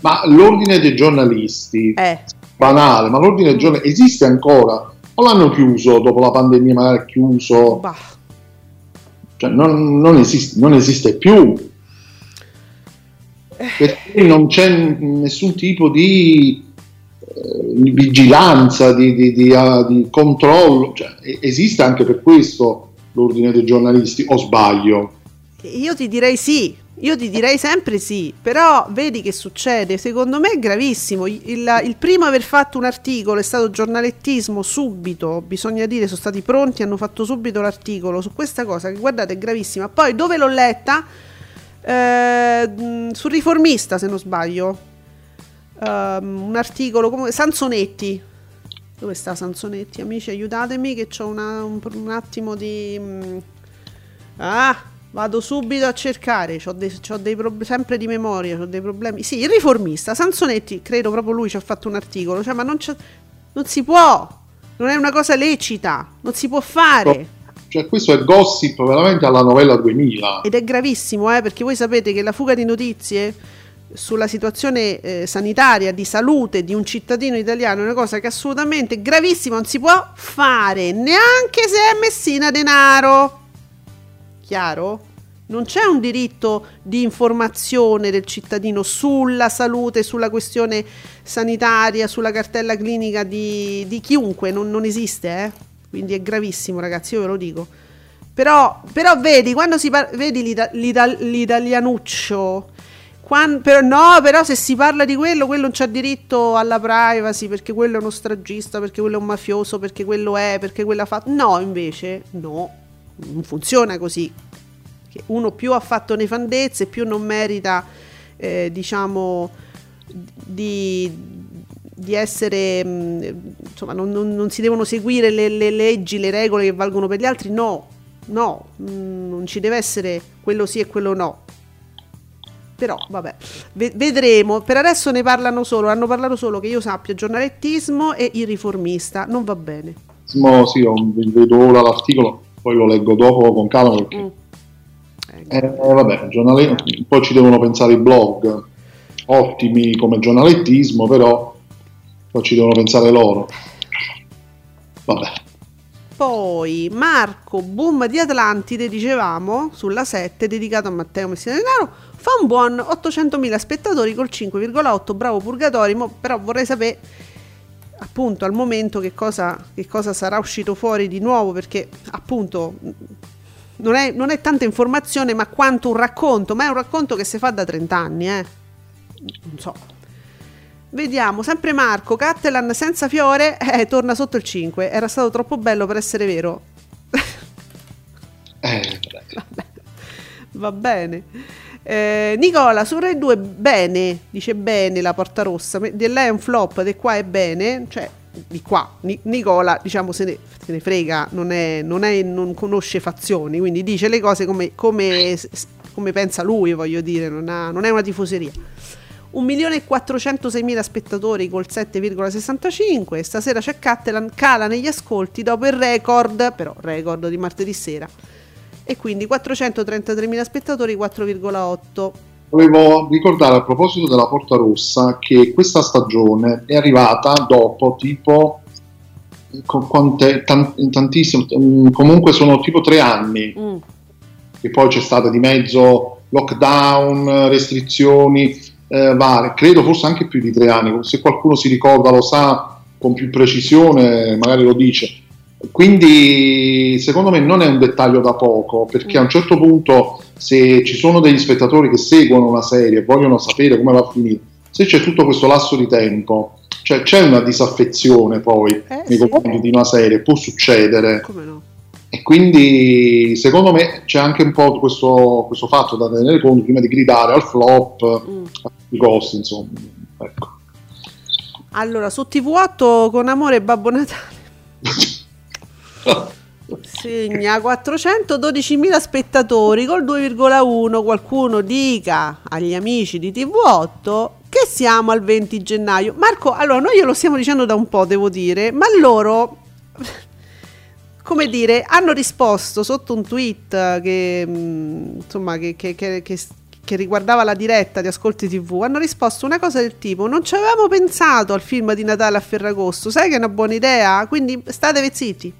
Ma l'ordine dei giornalisti, Eh, banale, ma l'ordine dei giornalisti esiste ancora? O l'hanno chiuso dopo la pandemia, magari chiuso? bah. Cioè, non, non esiste, non esiste più. Perché non c'è nessun tipo di eh, di vigilanza, di, di- di, ah, di controllo. Cioè, esiste anche per questo l'ordine dei giornalisti, o sbaglio? Io ti direi sì, io ti direi sempre sì, però vedi che succede, secondo me è gravissimo. Il, il primo a aver fatto un articolo è stato giornalettismo subito, bisogna dire, sono stati pronti, hanno fatto subito l'articolo su questa cosa che guardate è gravissima. Poi dove l'ho letta? Eh, sul riformista se non sbaglio, Ehm, un articolo come Sansonetti. Dove sta Sansonetti? Amici, aiutatemi che ho un, attimo di... mh, Ah, vado subito a cercare, ho dei, c'ho dei prob- sempre di memoria, ho dei problemi. Sì, il riformista, Sansonetti, credo proprio lui ci ha fatto un articolo, cioè ma non, non si può, non è una cosa lecita, non si può fare. Cioè, questo è gossip veramente alla novella 2000. Ed è gravissimo, eh, perché voi sapete che la fuga di notizie sulla situazione eh, sanitaria, di salute di un cittadino italiano è una cosa che assolutamente gravissima, non si può fare, neanche se è Messina Denaro. Chiaro? Non c'è un diritto di informazione del cittadino sulla salute, sulla questione sanitaria, sulla cartella clinica di, di chiunque, non, non esiste, eh? Quindi è gravissimo, ragazzi, io ve lo dico. Però, però vedi, quando si parla, vedi l'ita- l'ita- l'italianuccio, quan- però, no, però se si parla di quello, quello non c'ha diritto alla privacy, perché quello è uno stragista, perché quello è un mafioso, perché quello è, perché quello ha fatto... No, invece, no, non funziona così. Che uno più ha fatto nefandezze, più non merita, eh, diciamo, di, di essere, mh, insomma, non, non- non si devono seguire le, le leggi, le regole che valgono per gli altri, no, no, mh, non ci deve essere quello sì e quello no. Però, vabbè, ve- vedremo. Per adesso ne parlano solo, hanno parlato solo che io sappia giornalettismo e il riformista, non va bene. Sì, ho- vedo ora l'articolo, poi lo leggo dopo con calma perché... Mm. Eh, vabbè, giornale- poi ci devono pensare i blog, ottimi come giornalettismo, però poi ci devono pensare loro. Vabbè. poi Marco Boom di Atlantide, dicevamo, sulla 7, dedicato a Matteo Messina Denaro, fa un buon 800.000 spettatori col 5,8, bravo Purgatori, mo- però vorrei sapere appunto al momento che cosa, che cosa sarà uscito fuori di nuovo, perché appunto non è, non è tanta informazione, ma quanto un racconto, ma è un racconto che si fa da 30 anni, eh. Non so. Vediamo, sempre Marco, Cattelan senza fiore, eh, torna sotto il 5. Era stato troppo bello per essere vero. Eh, Va bene. Eh, Nicola, su Rai 2 bene, dice bene la porta rossa, di là è un flop, di qua è bene, cioè di qua. Ni- Nicola, diciamo, se ne, se ne frega, non, è, non, è- non conosce fazioni, quindi dice le cose come, come- come pensa lui, voglio dire, non, ha- non è una tifoseria. 1.406.000 spettatori col 7,65. Stasera c'è Cattelan, cala negli ascolti dopo il record, però record di martedì sera. E quindi 433.000 spettatori, 4,8. Volevo ricordare a proposito della Porta Rossa che questa stagione è arrivata dopo tipo quante, tan- tantissimo, comunque sono tipo tre anni Mm. che poi c'è stata di mezzo lockdown, restrizioni eh, varie, credo forse anche più di tre anni, se qualcuno si ricorda lo sa con più precisione magari lo dice. Quindi secondo me non è un dettaglio da poco, perché a un certo punto se ci sono degli spettatori che seguono una serie e vogliono sapere come va a finire, se c'è tutto questo lasso di tempo, cioè c'è una disaffezione poi Eh, nei sì. confronti di una serie, può succedere. Come no? E quindi secondo me c'è anche un po' questo, questo fatto da tenere conto prima di gridare al flop, Mm. a tutti i costi, insomma. Ecco. Allora, su TV8 con amore Babbo Natale. Segna 412.000 spettatori col 2,1. Qualcuno dica agli amici di TV8 che siamo al 20 gennaio. Marco, allora noi glielo stiamo dicendo da un po', devo dire, ma loro, come dire, hanno risposto sotto un tweet che, mm, insomma, che, che- che- riguardava la diretta di Ascolti TV. Hanno risposto una cosa del tipo: Non ci avevamo pensato al film di Natale a Ferragosto, sai che è una buona idea? Quindi state zitti.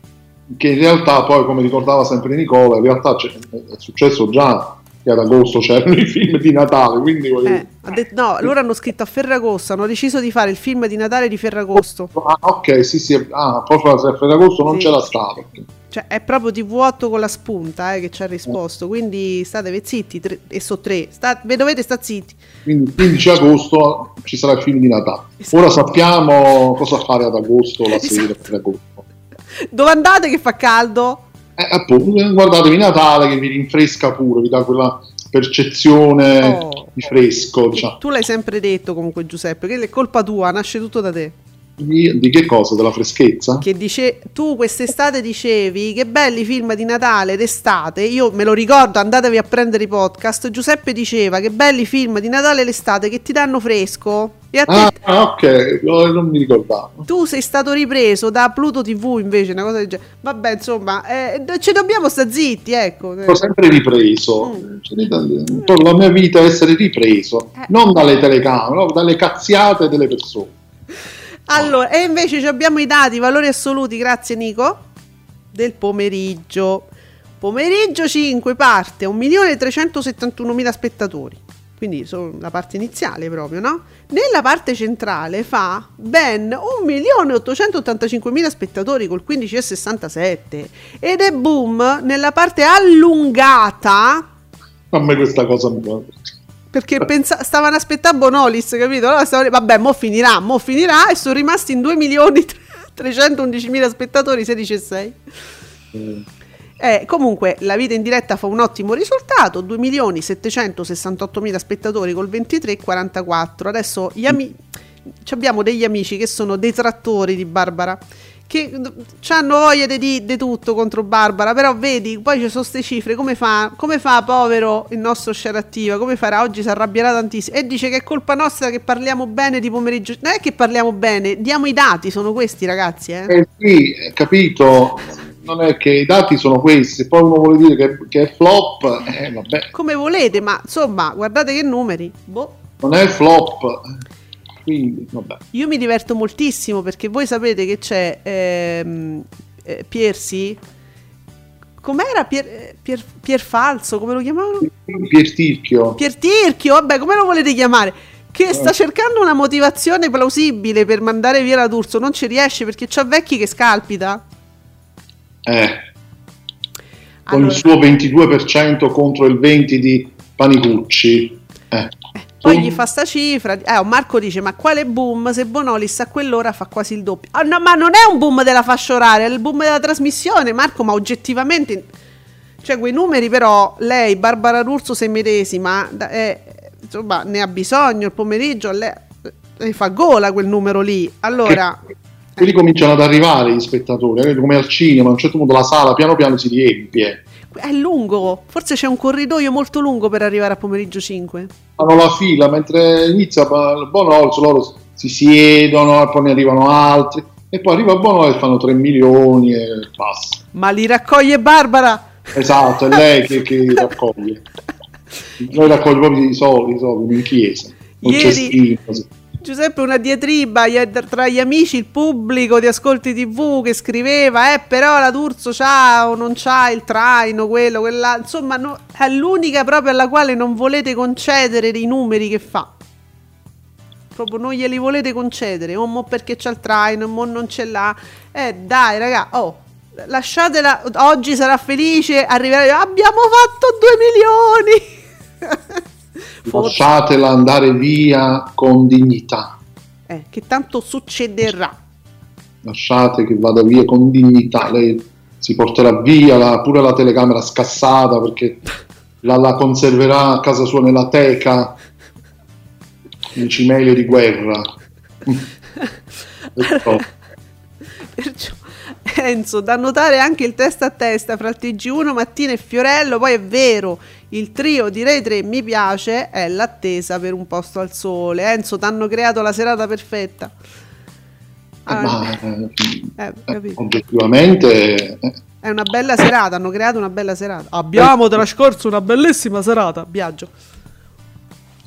Che in realtà poi, come ricordava sempre Nicola, in realtà è successo già che ad agosto c'erano i film di Natale, quindi voglio Eh, detto- no, loro hanno scritto a Ferragosto, hanno deciso di fare il film di Natale di Ferragosto. Ah, ok, sì, sì, ah, poi a Ferragosto non Sì. c'era stato. Cioè, è proprio TV8 con la spunta eh, che ci ha risposto. Quindi state zitti, tre- e so tre. Sta, ve dovete sta zitti. Quindi il 15 agosto ci sarà il film di Natale. Esatto. Ora sappiamo cosa fare ad agosto la sera Esatto. per agosto. Dove andate che fa caldo? Eh, appunto, guardatevi Natale che vi rinfresca pure, vi dà quella percezione Oh. di fresco, diciamo. Tu l'hai sempre detto comunque Giuseppe, che è colpa tua, nasce tutto da te. Di, di che cosa? Della freschezza? Che dice, tu quest'estate dicevi che belli film di Natale d'estate. Io me lo ricordo, andatevi a prendere i podcast. Giuseppe diceva che belli film di Natale l'estate che ti danno fresco. E a te, Ah, ah, ok, no, non mi ricordavo. tu sei stato ripreso da Pluto TV invece, una cosa del genere. Vabbè, insomma, eh, ci dobbiamo sta zitti, ecco. Sono sempre ripreso. Mm. Cioè, la mia vita è essere ripreso, Eh. non dalle telecamere, no, dalle cazziate delle persone. Allora, e invece abbiamo i dati, i valori assoluti, grazie Nico, del pomeriggio. Pomeriggio 5 parte a 1.371.000 spettatori. Quindi la parte iniziale proprio, no? Nella parte centrale fa ben 1.885.000 spettatori col 15,67 ed è boom nella parte allungata A me questa cosa mi fa. Perché pensa- stavano aspettando Bonolis, capito? Allora stavano- vabbè, mo finirà, mo finirà e sono rimasti in 2 milioni 311.000 spettatori, 16,6. Eh, comunque la vita in diretta fa un ottimo risultato, 2 milioni 768.000 spettatori col 23,44. Adesso gli ami- ci abbiamo degli amici che sono detrattori di Barbara, che hanno voglia di di tutto contro Barbara, però vedi, poi ci sono queste cifre, come fa, come fa povero il nostro share attiva, come farà? Oggi si arrabbierà tantissimo e dice che è colpa nostra che parliamo bene di pomeriggio. Non è che parliamo bene, diamo i dati, sono questi ragazzi, eh. Eh sì, eh, capito. Non è che i dati sono questi, se poi uno vuole dire che, che è flop, eh, vabbè, Come volete, ma insomma, guardate che numeri. Boh. non è flop. Quindi, vabbè. Io mi diverto moltissimo perché voi sapete che c'è ehm, eh, Piersi? Com'era Pier, eh, Pier, Pierfalso? Come lo chiamavano? Piertirchio. Piertirchio, vabbè, come lo volete chiamare? Che sta cercando una motivazione plausibile per mandare via la D'Urso, non ci riesce perché c'ha Vecchi che scalpita. Eh, con Allora, il suo 22% contro il 20% di Panicucci. Eh. Poi gli fa sta cifra. Eh, Marco dice: Ma quale boom? Se Bonolis a quell'ora fa quasi il doppio. Ah, no, ma non è un boom della fascia oraria, è il boom della trasmissione, Marco. Ma oggettivamente, cioè, quei numeri, però, lei, Barbara D'Urso, se medesima, eh, insomma, ne ha bisogno il pomeriggio. Lei, lei fa gola quel numero lì. Allora, Quelli cominciano ad arrivare gli spettatori, eh, come al cinema, a un certo punto la sala piano piano si riempie. È lungo. Forse c'è un corridoio molto lungo per arrivare a pomeriggio 5. Fanno la fila mentre inizia il Bonolis, loro si siedono e poi ne arrivano altri. E poi arriva Bonolis e fanno 3 milioni e basta. Ma li raccoglie Barbara. Esatto, è lei che, che raccoglie. Noi raccoglie proprio i soldi, i soldi in chiesa. Ieri- cestino, così. Giuseppe una diatriba tra gli amici, il pubblico di Ascolti TV che scriveva, eh però la D'Urso c'ha o non c'ha il traino, quello, quella, insomma no- è l'unica proprio alla quale non volete concedere i numeri che fa. Proprio non glieli volete concedere, o mo perché c'ha il traino, mo non ce l'ha. Eh dai raga, oh, lasciatela, oggi sarà felice, arriverà, abbiamo fatto 2 milioni. Lasciatela andare via con dignità. Eh, che tanto succederà. Lasciate che vada via con dignità. Lei si porterà via la- pure la telecamera scassata perché la, la conserverà a casa sua nella teca. Un cimelio di guerra. Ecco. Perciò, Enzo, da notare anche il testa a testa fra il TG1, Mattina e Fiorello. Poi è vero, il trio di Rai 3 mi piace, è l'attesa per un posto al sole. Enzo, ti hanno creato la serata perfetta. Ah, Ma eh, eh, capito. oggettivamente eh, È una bella serata, hanno creato una bella serata. Abbiamo trascorso una bellissima serata, Biagio.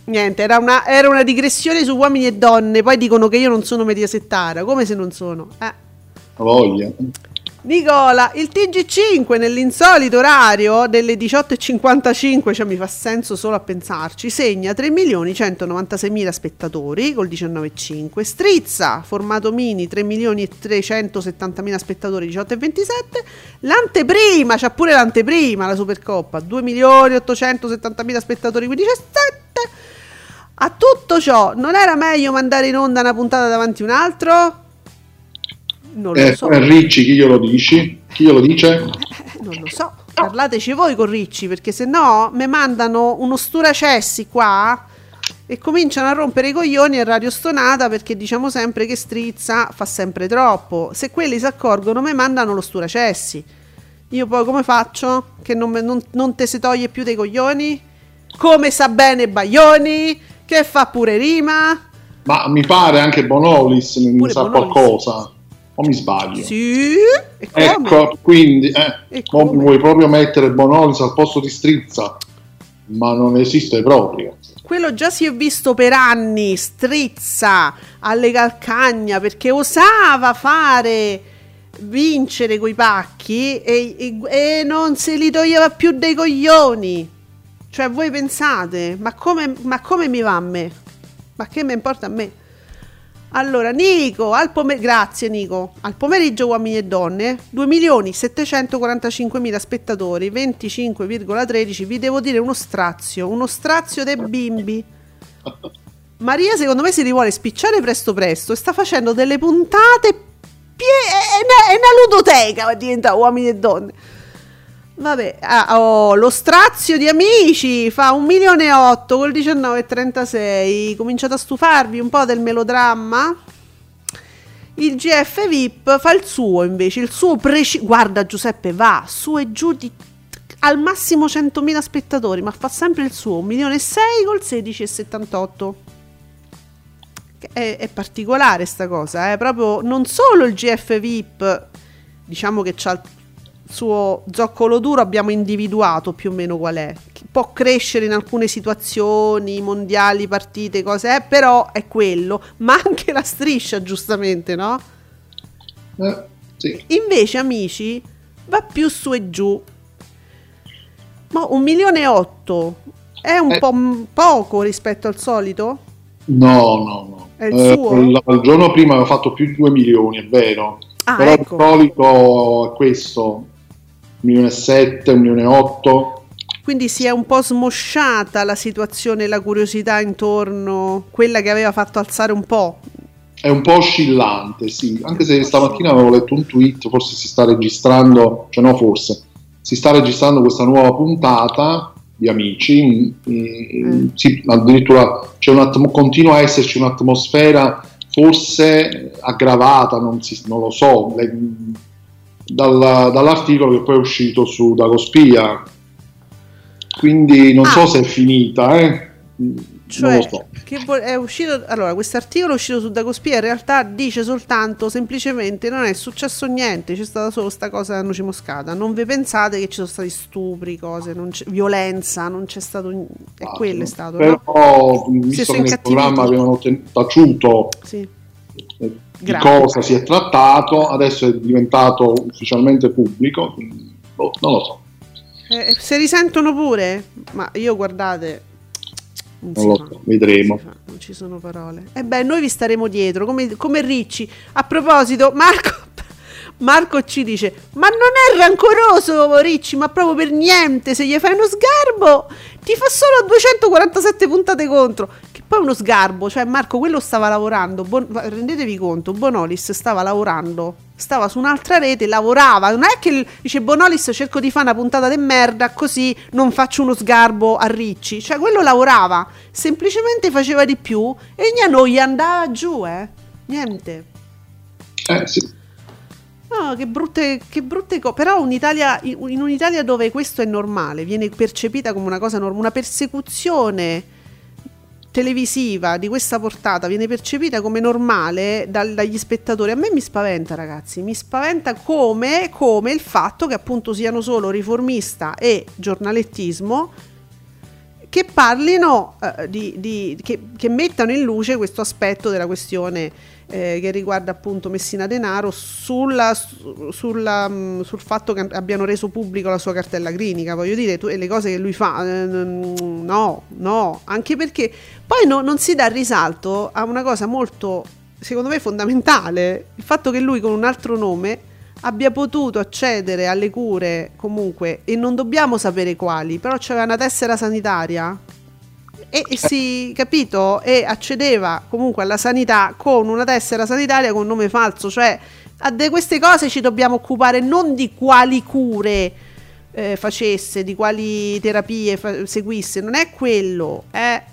Niente, era una, era una digressione su uomini e donne. Poi dicono che io non sono mediasettara, come se non sono. Eh. ha voglia. Nicola, il TG5 nell'insolito orario delle 18.55, cioè mi fa senso solo a pensarci, segna 3.196.000 spettatori col 19.5, strizza formato mini 3.370.000 spettatori 18.27, l'anteprima, c'ha pure l'anteprima la Supercoppa, 2.870.000 spettatori 15.7. A tutto ciò, non era meglio mandare in onda una puntata davanti a un altro? Non lo Eh, so. poi Ricci, chi glielo dici? Chi glielo dice? Eh, non lo so, parlateci voi con Ricci perché se no mi mandano uno sturacessi qua e cominciano a rompere i coglioni a Radio Stonata perché diciamo sempre che Strizza fa sempre troppo. Se quelli si accorgono mi mandano lo sturacessi. Io poi come faccio? Che non, me- non, non te si toglie più dei coglioni? Come sa bene Baglioni? Che fa pure rima? Ma mi pare anche Bonolis ne Pure sa Bonolis. qualcosa. O mi sbaglio? Sì? Ecco, quindi eh, vuoi proprio mettere Bonolis al posto di Strizza, ma non esiste proprio. Quello già si è visto per anni, strizza alle calcagna perché osava fare vincere coi pacchi e, e- e non se li toglieva più dei coglioni. Cioè, voi pensate, ma come, ma come mi va a me? Ma che mi importa a me? Allora, Nico, al pome- grazie Nico. Al pomeriggio uomini e donne, 2.745.000 spettatori, 25,13. Vi devo dire uno strazio, uno strazio dei bimbi. Maria secondo me si rivuole spicciare presto presto e sta facendo delle puntate pie- è una, è una ludoteca diventa uomini e donne. Vabbè, ah, oh, lo strazio di amici fa un milione e otto col 19,36. Cominciate a stufarvi un po' del melodramma? Il GF VIP fa il suo invece, il suo preciso. Guarda Giuseppe, va su e giù di al massimo 100.000 spettatori, ma fa sempre il suo, 1 milione e 6 col 16,78. Che È, è particolare sta cosa, è proprio non solo il GF VIP, diciamo che il suo zoccolo duro, abbiamo individuato più o meno qual è. Può crescere in alcune situazioni, mondiali, partite, cose, eh, però è quello, ma anche la striscia, giustamente, no? Eh, Sì. Invece, amici, va più su e giù. Ma un milione e otto è un Eh. po' m- poco rispetto al solito? No, no, no. È il Eh, suo? il, il giorno prima aveva fatto più di 2 milioni, è vero. Ah, Però ecco. di solito è questo, 1 milione e 7, 1 milione e 8. Quindi si è un po' smosciata la situazione, la curiosità intorno, quella che aveva fatto alzare un po'. È un po' oscillante, sì. Anche se stamattina avevo letto un tweet, forse si sta registrando, cioè no forse, si sta registrando questa nuova puntata di Amici. eh, Mm. sì, addirittura continua a esserci un'atmosfera forse aggravata, non, si- non lo so, le- dal- dall'articolo che poi è uscito su Dagospia. Quindi non Ah. so se è finita, eh. Cioè, non lo so. che vo- è uscito, allora, questo articolo è uscito su Dagospia in realtà dice soltanto, semplicemente, non è successo niente, c'è stata solo sta cosa della noce moscata. Non vi pensate che ci sono stati stupri, cose, non c'è- violenza, non c'è stato... n- È Ah, quello è stato, Però, no? visto che nel programma avevano ten- taciuto Sì. Eh, di Grazie. cosa si è trattato, adesso è diventato ufficialmente pubblico, quindi, boh, non lo so. Eh, se risentono pure? Ma io guardate... Non, Non lo fa, so, vedremo. non fa, non ci sono parole. E beh, noi vi staremo dietro, come, come Ricci. A proposito, Marco, Marco ci dice: Ma non è rancoroso Ricci, ma proprio per niente. Se gli fai uno sgarbo, ti fa solo 247 puntate contro. Che poi uno sgarbo. Cioè, Marco, quello stava lavorando. Bon- rendetevi conto, Bonolis stava lavorando. Stava su un'altra rete, lavorava. Non è che dice Bonolis cerco di fare una puntata di merda così non faccio uno sgarbo a Ricci. Cioè, quello lavorava, semplicemente faceva di più e a noi andava giù, eh. Niente. Eh, sì. No, che brutte, che brutte cose. Però un'Italia, in un'Italia dove questo è normale, viene percepita come una cosa normale, una persecuzione televisiva di questa portata viene percepita come normale dal- dagli spettatori. A me mi spaventa, ragazzi. Mi spaventa come, come il fatto che appunto siano solo riformista e giornalettismo che parlino eh, di, di- che, che mettano in luce questo aspetto della questione eh, che riguarda appunto Messina Denaro sulla, su- sulla, mh, sul fatto che abbiano reso pubblico la sua cartella clinica voglio dire tu- e le cose che lui fa eh, no no anche perché poi no- non si dà risalto a una cosa molto secondo me fondamentale il fatto che lui con un altro nome abbia potuto accedere alle cure comunque e non dobbiamo sapere quali, però c'era una tessera sanitaria. E, e si capito? E accedeva comunque alla sanità con una tessera sanitaria con nome falso, cioè a de queste cose ci dobbiamo occupare non di quali cure eh, facesse, di quali terapie fa- seguisse, non è quello, è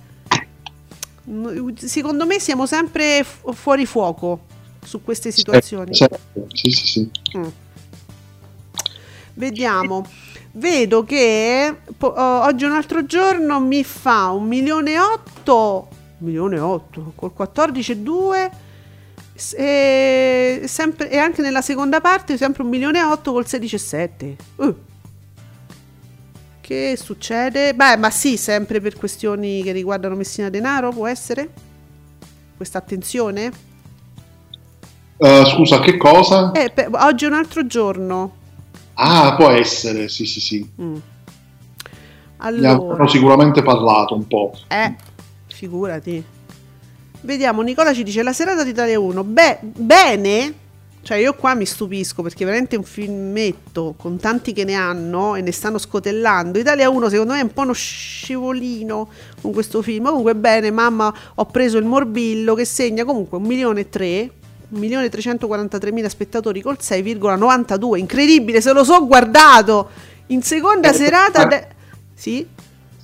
secondo me siamo sempre fu- fuori fuoco su queste situazioni. Certo, Sì, sì, sì. Mm. Vediamo. Vedo che po- oggi un altro giorno mi fa un milione e otto. Milione e otto col 14,2 s- e, sempre, e anche nella seconda parte sempre un milione e otto col 16,7. Uh. Che succede? Beh, ma sì, sempre per questioni che riguardano Messina Denaro, può essere? Questa attenzione? Eh, scusa, che cosa? Eh, pe- oggi è un altro giorno. Ah, può essere, sì, sì, sì. Mm. Ne Allora, abbiamo sicuramente parlato un po'. eh, figurati. Vediamo, Nicola ci dice la serata di Italia 1. Beh, bene. Cioè, io qua mi stupisco perché veramente un filmetto con tanti che ne hanno e ne stanno scotellando. Italia 1, secondo me, è un po' uno scivolino con questo film. Comunque, bene, mamma, ho preso il morbillo che segna comunque un milione e tre. 1.343.000 spettatori col 6,92 incredibile se lo so guardato in seconda Eh, serata eh. de- sì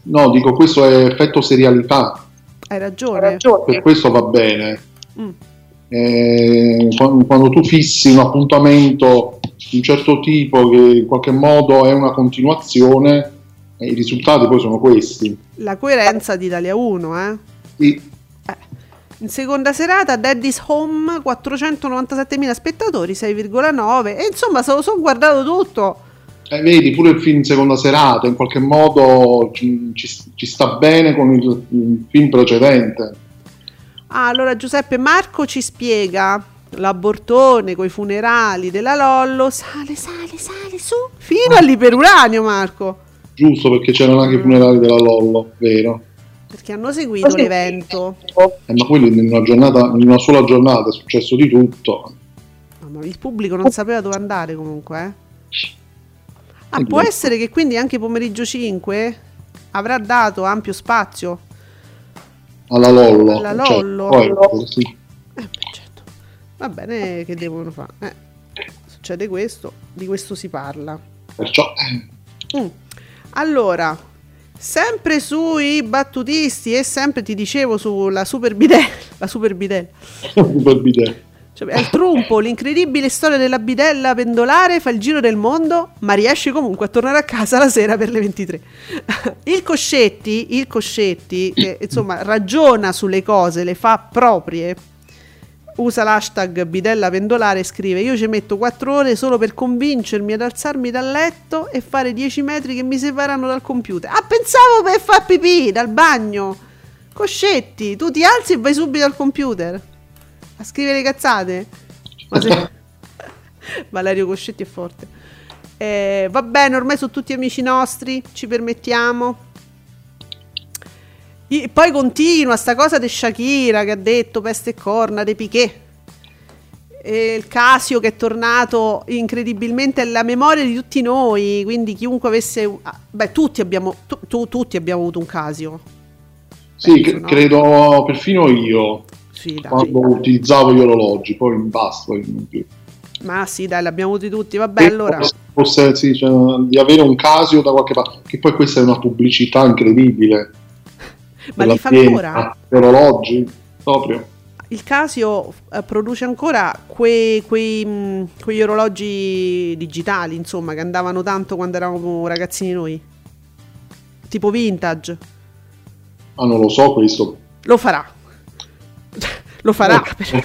No, dico, questo è effetto serialità, hai ragione, per questo va bene. Mm. Eh, quando, quando tu fissi un appuntamento di un certo tipo che in qualche modo è una continuazione, eh, i risultati poi sono questi. la coerenza di Italia 1 eh Sì, In seconda serata Daddy's Home 497.000 spettatori 6,9 e insomma se lo so guardato tutto. Eh, vedi, pure il film seconda serata in qualche modo ci, ci- sta bene con il, il film precedente. Ah, allora Giuseppe Marco ci spiega l'abortone, coi funerali della Lollo, sale, sale, sale su, fino all'iperuranio Marco, Giusto perché c'erano anche i funerali della Lollo, vero? Perché hanno seguito l'evento. Eh, ma quelli in una, giornata, in una sola giornata è successo di tutto. No, ma il pubblico non sapeva dove andare comunque. eh. Ah, può essere che quindi anche pomeriggio 5 avrà dato ampio spazio. Alla Lollo. Alla cioè, Lollo. poi, sì. Eh, certo. Va bene, che devono fare? Eh, succede questo, di questo si parla. Perciò, eh, Mm. Allora, sempre sui battutisti e sempre ti dicevo sulla super bidella, la super bidella. super bidet. Cioè, è il trumpo, l'incredibile storia della bidella pendolare fa il giro del mondo, ma riesce comunque a tornare a casa la sera per le 23. Il Coscetti, il Coscetti, che insomma ragiona sulle cose, le fa proprie, usa l'hashtag bidella pendolare e scrive io ci metto 4 ore solo per convincermi ad alzarmi dal letto e fare 10 metri che mi separano dal computer. Ah, pensavo per far pipì dal bagno. Coscetti, tu ti alzi e vai subito al computer a scrivere cazzate. Se- Valerio Coscetti è forte. Eh, va bene, ormai sono tutti amici nostri, ci permettiamo. I- poi continua sta cosa di Shakira che ha detto peste e corna, dei Piquet. E il Casio che è tornato incredibilmente alla memoria di tutti noi, quindi chiunque avesse... ah, Beh, tutti abbiamo, tu- tu- tutti abbiamo avuto un Casio. Sì, Penso, no? credo perfino io, Sì, dai. quando utilizzavo gli orologi, poi basta. poi non più. Ma sì, dai, l'abbiamo avuti tutti. Vabbè, allora... Fosse- fosse, sì, cioè, di avere un Casio da qualche parte, che poi questa è una pubblicità incredibile. Ma per li fa ancora? orologi, proprio. Il Casio eh, produce ancora quei, quei, mh, quegli orologi digitali, insomma, che andavano tanto quando eravamo ragazzini noi. Tipo vintage. Ah, non lo so questo. Lo farà. Lo farà. Eh,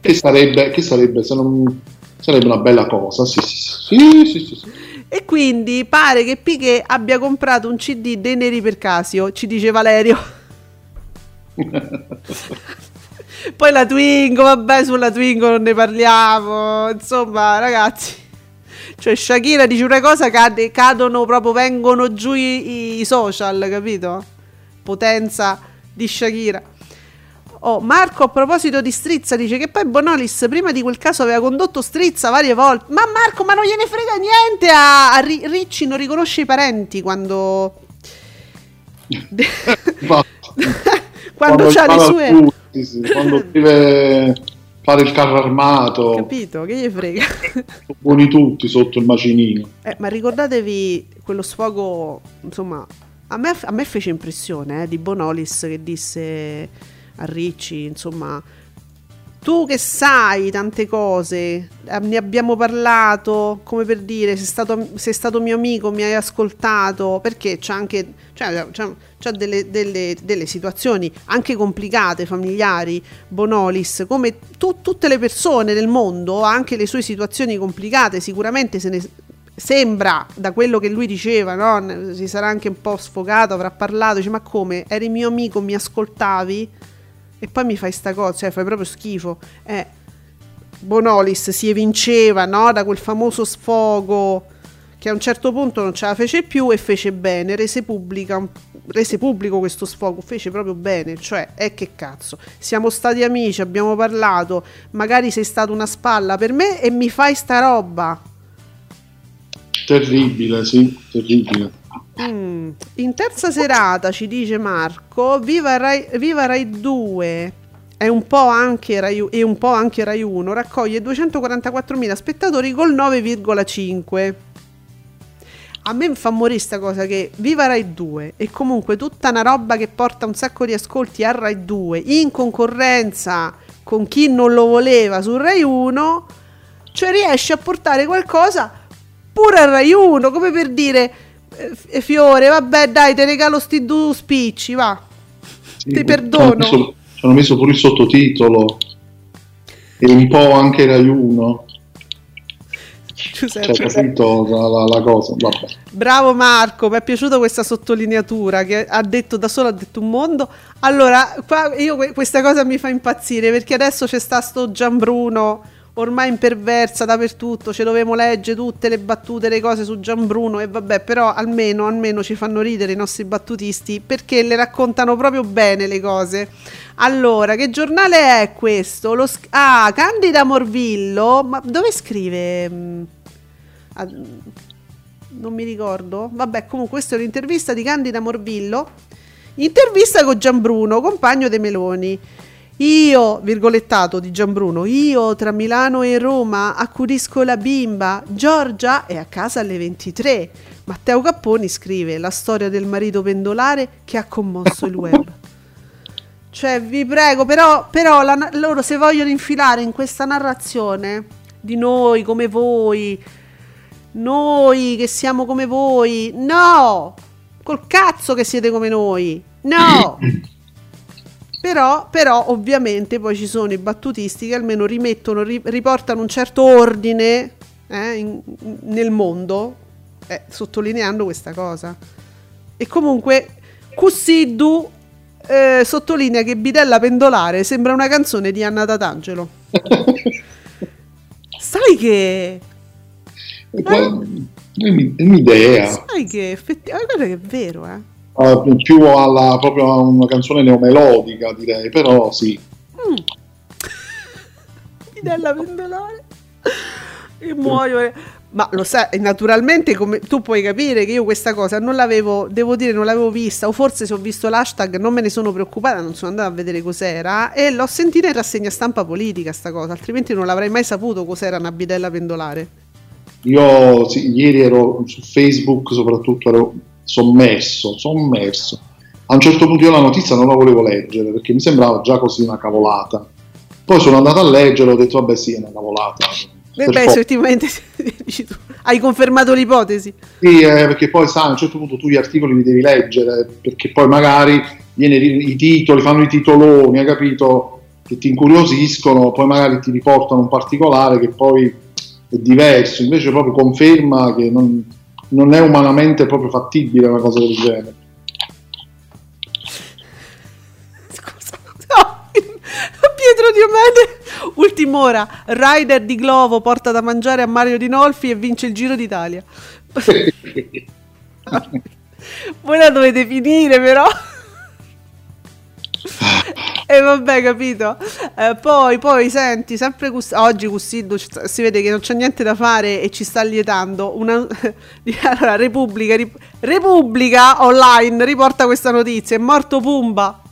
che sarebbe, che sarebbe se non sarebbe una bella cosa sì sì sì, sì, sì, sì, sì. E quindi pare che Piquet abbia comprato un CD dei neri per Casio, ci dice Valerio. Poi la Twingo, vabbè, sulla Twingo non ne parliamo. Insomma, ragazzi. Cioè, Shakira dice una cosa, cade, cadono proprio, vengono giù i, i social, capito? Potenza di Shakira. Oh, Marco, a proposito di Strizza, dice che poi Bonolis prima di quel caso aveva condotto Strizza varie volte. Ma Marco, ma non gliene frega niente a, a Ri- Ricci, non riconosce i parenti quando... Ma- quando c'ha le sue... tutti, sì, quando deve fare il carro armato Capito? Che gli frega? buoni tutti sotto il macinino Eh, ma ricordatevi quello sfogo, insomma, a me, a me fece impressione eh, di Bonolis che disse a Ricci, insomma, tu che sai tante cose, eh, ne abbiamo parlato, come per dire, sei stato, sei stato mio amico, mi hai ascoltato, perché c'è anche cioè, c'è, c'è delle, delle- delle situazioni anche complicate, familiari, Bonolis, come tu- tutte le persone del mondo, anche le sue situazioni complicate, sicuramente se ne sembra da quello che lui diceva, no? Si sarà anche un po' sfogato, avrà parlato, dice ma come, eri mio amico, mi ascoltavi e poi mi fai sta cosa, cioè fai proprio schifo. Eh, Bonolis si evinceva no? da quel famoso sfogo che a un certo punto non ce la fece più e fece bene, rese, pubblica, rese pubblico questo sfogo, fece proprio bene, cioè, è che cazzo, siamo stati amici, abbiamo parlato, magari sei stato una spalla per me e mi fai sta roba. terribile sì terribile Mm. In terza serata ci dice Marco, viva Rai, viva Rai 2 è un po' anche Rai, e un po' anche Rai 1, raccoglie 244.000 spettatori col 9,5. A me fa morire sta cosa che Viva Rai 2 è comunque tutta una roba che porta un sacco di ascolti a Rai 2 in concorrenza con chi non lo voleva su Rai 1, cioè riesce a portare qualcosa pure a Rai 1, come per dire eh, F- Fiore, vabbè dai, te regalo sti due spicci, va. Sì, Ti perdono. ci hanno messo pure il sottotitolo e un po' anche Rai 1 Giuseppe. Cioè, capito la, la- la cosa? Vabbè. Bravo Marco, mi è piaciuta questa sottolineatura che ha detto da solo, ha detto un mondo. Allora, qua io que- questa cosa mi fa impazzire perché adesso c'è sta sto Gianbruno ormai imperversa dappertutto, ce dovevamo leggere tutte le battute, le cose su Gianbruno e vabbè, però almeno, almeno ci fanno ridere i nostri battutisti perché le raccontano proprio bene le cose. Allora, che giornale è questo? Lo sc- ah, Candida Morvillo, ma dove scrive? Mm, non mi ricordo. Vabbè, comunque questa è un'intervista di Candida Morvillo. Intervista con Gianbruno, compagno dei Meloni. Io, virgolettato di Gianbruno, io tra Milano e Roma accudisco la bimba. Giorgia è a casa alle 23. Matteo Capponi scrive la storia del marito pendolare che ha commosso il web. Cioè, vi prego, però, però la- loro se vogliono infilare in questa narrazione di noi come voi, noi che siamo come voi, no! Col cazzo che siete come noi, no! Però, però ovviamente poi ci sono i battutisti che almeno rimettono, ri- riportano un certo ordine eh, in- nel mondo, eh, sottolineando questa cosa. E comunque Cussiddu eh, sottolinea che Bidella Pendolare sembra una canzone di Anna Tatangelo. Sai che... È un'idea. Sai che effettivamente guarda che è vero, eh. Eh, più alla proprio a una canzone neomelodica direi, però sì. Bidella Pendolare. Io muoio. eh. Ma lo sai, naturalmente come tu puoi capire che io questa cosa non l'avevo, devo dire, non l'avevo vista, o forse se ho visto l'hashtag non me ne sono preoccupata, non sono andata a vedere cos'era e l'ho sentita in rassegna stampa politica sta cosa, altrimenti non l'avrei mai saputo cos'era una bidella pendolare. Io sì, ieri ero su Facebook, soprattutto ero sommerso, sommerso. A un certo punto io la notizia non la volevo leggere perché mi sembrava già così una cavolata. Poi sono andato a leggere e ho detto vabbè sì, è una cavolata. Beh, beh, effettivamente hai confermato l'ipotesi. Sì, eh, perché poi sai, a un certo punto tu gli articoli li devi leggere, perché poi magari viene i titoli, fanno i titoloni, hai capito? Che ti incuriosiscono, poi magari ti riportano un particolare che poi è diverso, invece proprio conferma che non, non è umanamente proprio fattibile una cosa del genere. Scusa. No, Pietro Diomede, ultima ora, Rider di Glovo porta da mangiare a Mario Dinolfi e vince il Giro d'Italia. Voi la dovete finire però. E vabbè, capito. Eh, poi, poi, senti, sempre Cus- oggi Cussiddu si vede che non c'è niente da fare e ci sta lietando. Una, allora, Repubblica, Rip- Repubblica online riporta questa notizia: è morto Pumba.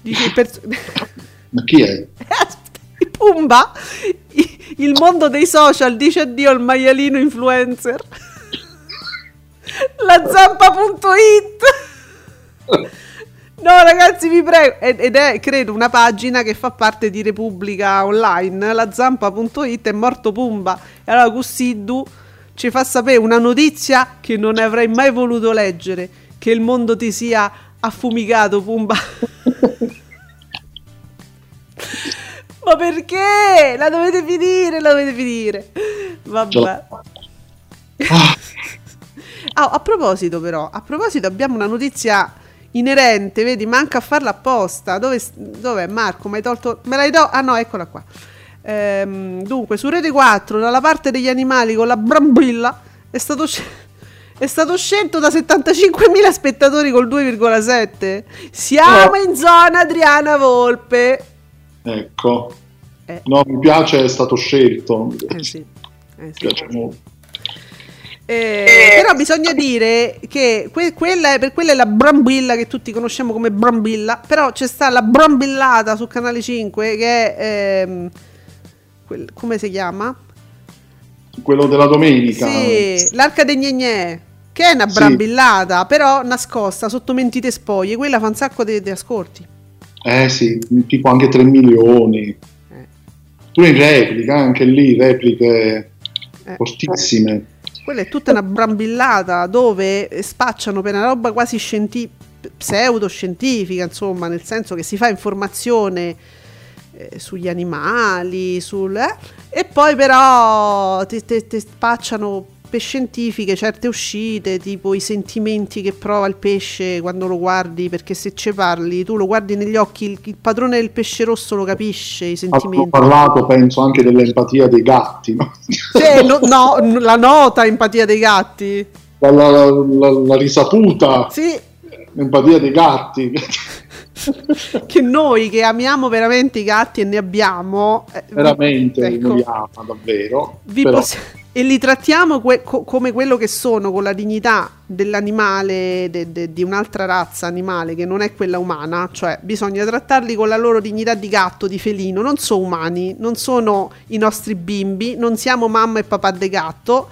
Dice pers- Ma chi è? Pumba, il mondo dei social dice addio al maialino influencer. La zampa.it. No, ragazzi, vi prego. Ed è, credo, una pagina che fa parte di Repubblica Online. La zampa.it è morto Pumba. E allora Cussiddu ci fa sapere una notizia che non avrei mai voluto leggere. Che il mondo ti sia affumicato, Pumba. Ma perché? La dovete finire, la dovete finire. Vabbè. Ah, a proposito però, a proposito abbiamo una notizia inerente, vedi, manca a farla apposta. Dove, dov'è Marco? Mi hai tolto... Me l'hai tolto? Ah no, eccola qua. Ehm, dunque, su Rete 4, dalla parte degli animali con la brambilla, è stato, è stato scelto da 75.000 spettatori col 2,7. Siamo in zona Adriana Volpe. Ecco. Eh. No, mi piace, è stato scelto. Eh sì. Eh Mi sì. piace molto. Eh, però bisogna dire che que- quella è, per quella è la brambilla che tutti conosciamo come brambilla, però c'è sta la brambillata su Canale 5 che è... ehm, quel- come si chiama? Quello della domenica. Sì, l'arca dei gnegnè, che è una Sì. brambillata, però nascosta sotto mentite spoglie, quella fa un sacco di di ascolti. Eh sì, tipo anche 3 milioni. Eh. Pure in replica, anche lì repliche Eh. fortissime. Quella è tutta una brambillata dove spacciano per una roba quasi scienti- pseudoscientifica, insomma, nel senso che si fa informazione eh, sugli animali, sul, eh, e poi però ti, spacciano per scientifiche certe uscite, tipo i sentimenti che prova il pesce quando lo guardi, perché se ci parli, tu lo guardi negli occhi, il, il padrone del pesce rosso lo capisce, i Ho sentimenti. parlato, penso, anche dell'empatia dei gatti, no? Cioè, no, no, la nota empatia dei gatti. la, la- la- la risaputa, Sì, l'empatia dei gatti. che noi che amiamo veramente i gatti e ne abbiamo, eh, Veramente ecco, li ama davvero. possi- e li trattiamo que- co- come quello che sono, con la dignità dell'animale, de- de- di un'altra razza animale che non è quella umana, cioè bisogna trattarli con la loro dignità di gatto, di felino, non sono umani, non sono i nostri bimbi, non siamo mamma e papà de gatto.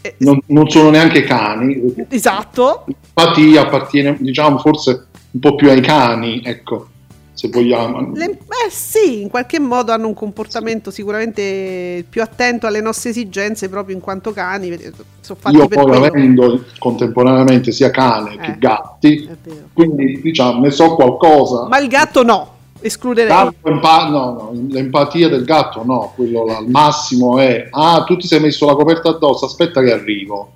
Eh, non, non sono neanche cani. Esatto, L'empatia appartiene, diciamo, forse un po' più ai cani, ecco, se vogliamo. Le- eh sì, in qualche modo hanno un comportamento sicuramente più attento alle nostre esigenze proprio in quanto cani, Io poi quello. avendo contemporaneamente sia cane Eh, che gatti, quindi diciamo ne so qualcosa. Ma il gatto no, escluderei. Gatto empa- no, no, l'empatia del gatto no, quello là, al massimo è ah tu ti sei messo la coperta addosso, aspetta che arrivo.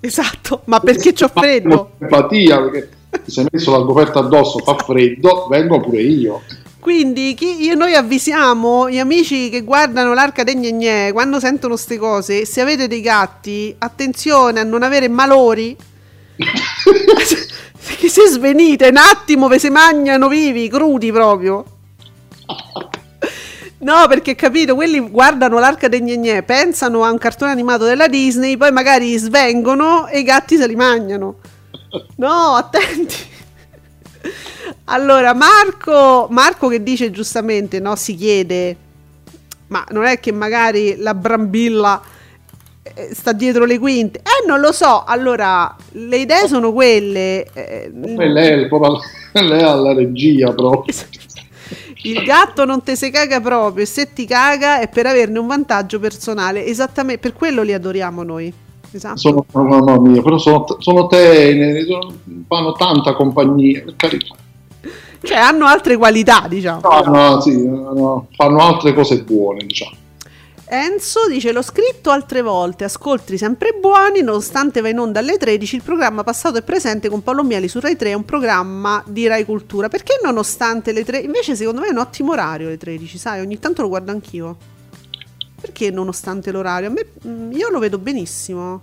Esatto, ma perché c'ho freddo? Empatia perché ti sei messo la coperta addosso, fa freddo, vengo pure io. Quindi chi- io- noi avvisiamo gli amici che guardano l'arca dei gne quando sentono queste cose, se avete dei gatti, attenzione a non avere malori. Perché se svenite un attimo ve se mangiano vivi, crudi proprio. No, perché capito, quelli guardano l'arca dei gne pensano a un cartone animato della Disney, poi magari svengono e i gatti se li mangiano. No, attenti. Allora, Marco, Marco che dice giustamente, no, si chiede, ma non è che magari la brambilla eh, sta dietro le quinte? Eh, non lo so. Allora, le idee sono quelle. eh, lei, è proprio- lei è alla regia proprio. il gatto non te se caga proprio e se ti caga è per averne un vantaggio personale. Esattamente, per quello li adoriamo noi. Esatto. Sono, mamma mia, però sono, sono teneri, sono- fanno tanta compagnia, per carità. Cioè, hanno altre qualità, diciamo. Fanno, sì, no, fanno altre cose buone, diciamo. Enzo dice: L'ho scritto altre volte, ascolti sempre buoni, nonostante va in onda alle 13. Il programma passato e presente con Paolo Mieli su Rai 3 è un programma di Rai Cultura. Perché nonostante le 3? Invece, secondo me è un ottimo orario le 13, sai? Ogni tanto lo guardo anch'io. Perché nonostante l'orario? Me, mm, io lo vedo benissimo.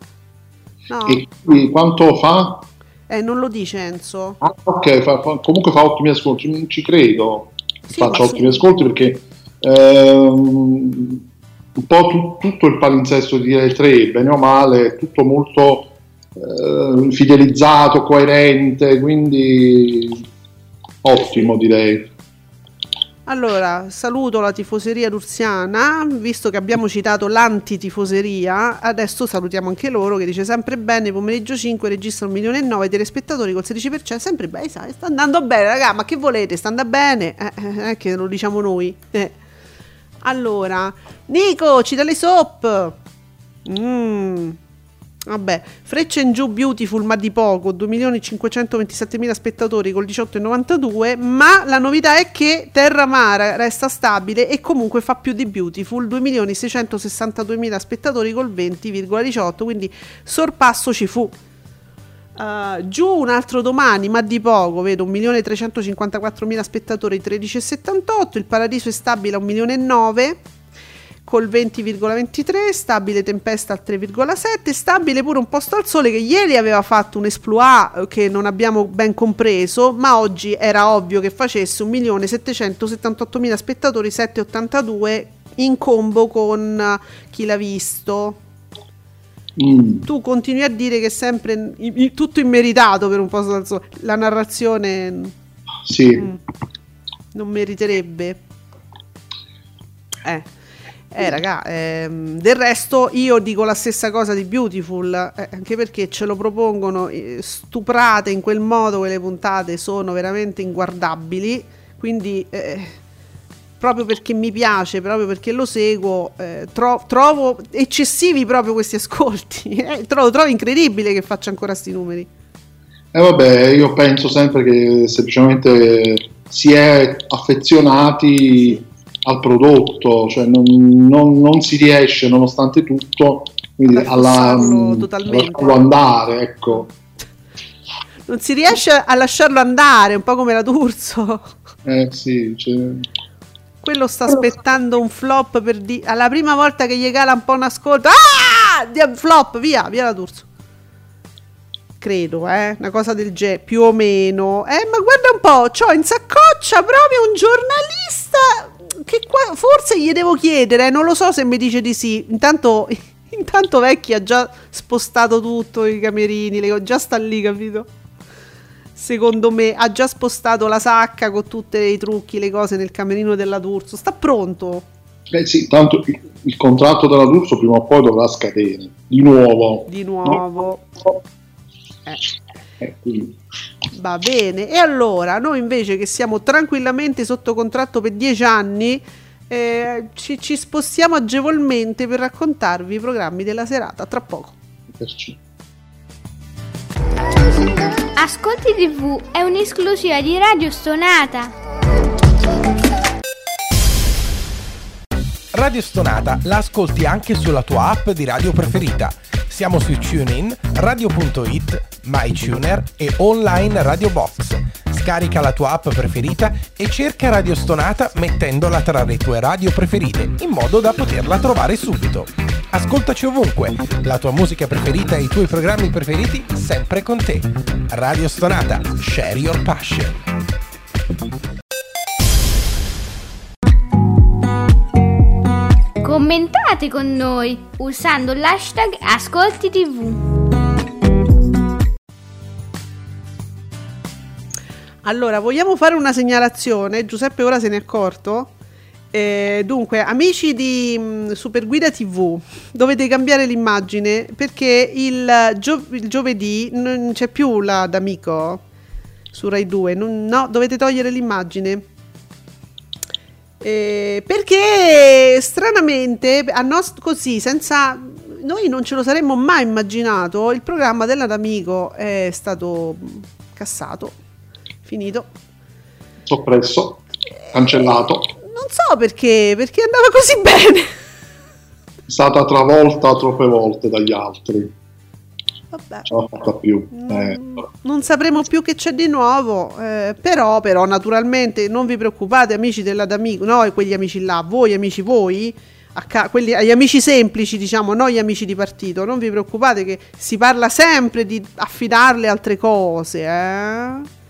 No, E quanto fa? eh, non lo dice Enzo. Ah, ok, fa- fa- comunque fa ottimi ascolti, non ci credo Sì, faccia ma ottimi sì. ascolti perché ehm, un po' tu- tutto il palinsesto di Rai 3, bene o male, è tutto molto eh, fidelizzato, coerente, quindi ottimo direi. Allora, saluto la tifoseria d'Ursiana, visto che abbiamo citato l'antitifoseria, adesso salutiamo anche loro che dice sempre bene, pomeriggio 5 registra un milione e 9 telespettatori col 16%, sempre bene, sai, sta andando bene raga, ma che volete, sta andando bene, eh, eh, non è che lo diciamo noi. eh. Allora, Nico, ci dà le soap. Mm. Vabbè, Freccia in giù Beautiful ma di poco, 2.527.000 spettatori col 18,92, ma la novità è che Terra Mara resta stabile e comunque fa più di Beautiful, 2.662.000 spettatori col 20,18, quindi sorpasso ci fu. Uh, giù un altro domani, ma di poco, vedo 1.354.000 spettatori 13,78, il Paradiso è stabile a 1.009.000 col 20,23, stabile Tempesta al 3,7, stabile pure un posto al sole che ieri aveva fatto un exploit eh, che non abbiamo ben compreso, ma oggi era ovvio che facesse 1.778.000 spettatori 7,82 in combo con eh, chi l'ha visto. Mm. Tu continui a dire che è sempre tutto immeritato per un posto al sole. La narrazione Sì, Mm. non meriterebbe. Eh. Eh, raga, ehm, del resto io dico la stessa cosa di Beautiful, eh, anche perché ce lo propongono eh, stuprate in quel modo, quelle puntate sono veramente inguardabili, quindi eh, proprio perché mi piace, proprio perché lo seguo, eh, tro- trovo eccessivi proprio questi ascolti, eh, trovo, trovo incredibile che faccia ancora sti numeri. E vabbè, io penso sempre che semplicemente si è affezionati al prodotto, cioè non, non- non si riesce nonostante tutto quindi alla, mm, lasciarlo andare, ecco. Non si riesce a lasciarlo andare, un po' come la D'Urso. Eh sì, cioè, Quello sta aspettando un flop per di- alla prima volta che gli cala un po' un ascolto. Ah! Flop, via, via la D'Urso. Credo, eh, una cosa del genere, più o meno. Eh, ma guarda un po', c'ho in saccoccia proprio un giornalista che qua forse gli devo chiedere, non lo so se mi dice di sì. Intanto intanto Vecchi ha già spostato tutto i camerini, le già sta lì, capito? Secondo me ha già spostato la sacca con tutti i trucchi, le cose nel camerino della D'Urso. Sta pronto. eh sì, tanto il, il contratto della D'Urso prima o poi dovrà scadere di nuovo. Di nuovo. Eh. Eh, Va bene, e allora noi invece che siamo tranquillamente sotto contratto per 10 anni, eh, ci, ci spostiamo agevolmente per raccontarvi i programmi della serata tra poco. perciò. Ascolti TV è un'esclusiva di Radio Stonata. Radio Stonata la ascolti anche sulla tua app di radio preferita. Siamo su TuneIn, Radio.it, MyTuner e online Radio Box. Scarica la tua app preferita e cerca Radio Stonata mettendola tra le tue radio preferite, in modo da poterla trovare subito. Ascoltaci ovunque, la tua musica preferita e i tuoi programmi preferiti sempre con te. Radio Stonata, share your passion. Commentate con noi usando l'hashtag Ascolti TV. Allora, vogliamo fare una segnalazione? Giuseppe ora se ne è accorto. Eh, dunque, amici di mh, Superguida TV, dovete cambiare l'immagine perché il, gio- il giovedì non c'è più la d'amico su Rai 2. non- no, dovete togliere l'immagine. Eh, perché stranamente, a nos- così, senza noi non ce lo saremmo mai immaginato, il programma della d'amico è stato cassato, finito. Soppresso, cancellato, Non so perché, perché andava così bene. è stata travolta troppe volte dagli altri. Vabbè. L'ha fatta più. Eh, Mm, Non sapremo più che c'è di nuovo, eh, però, però naturalmente non vi preoccupate amici della d'amico, noi quegli amici là, voi amici voi, ca- quelli, agli amici semplici diciamo, non gli amici di partito, non vi preoccupate che si parla sempre di affidarle altre cose, eh?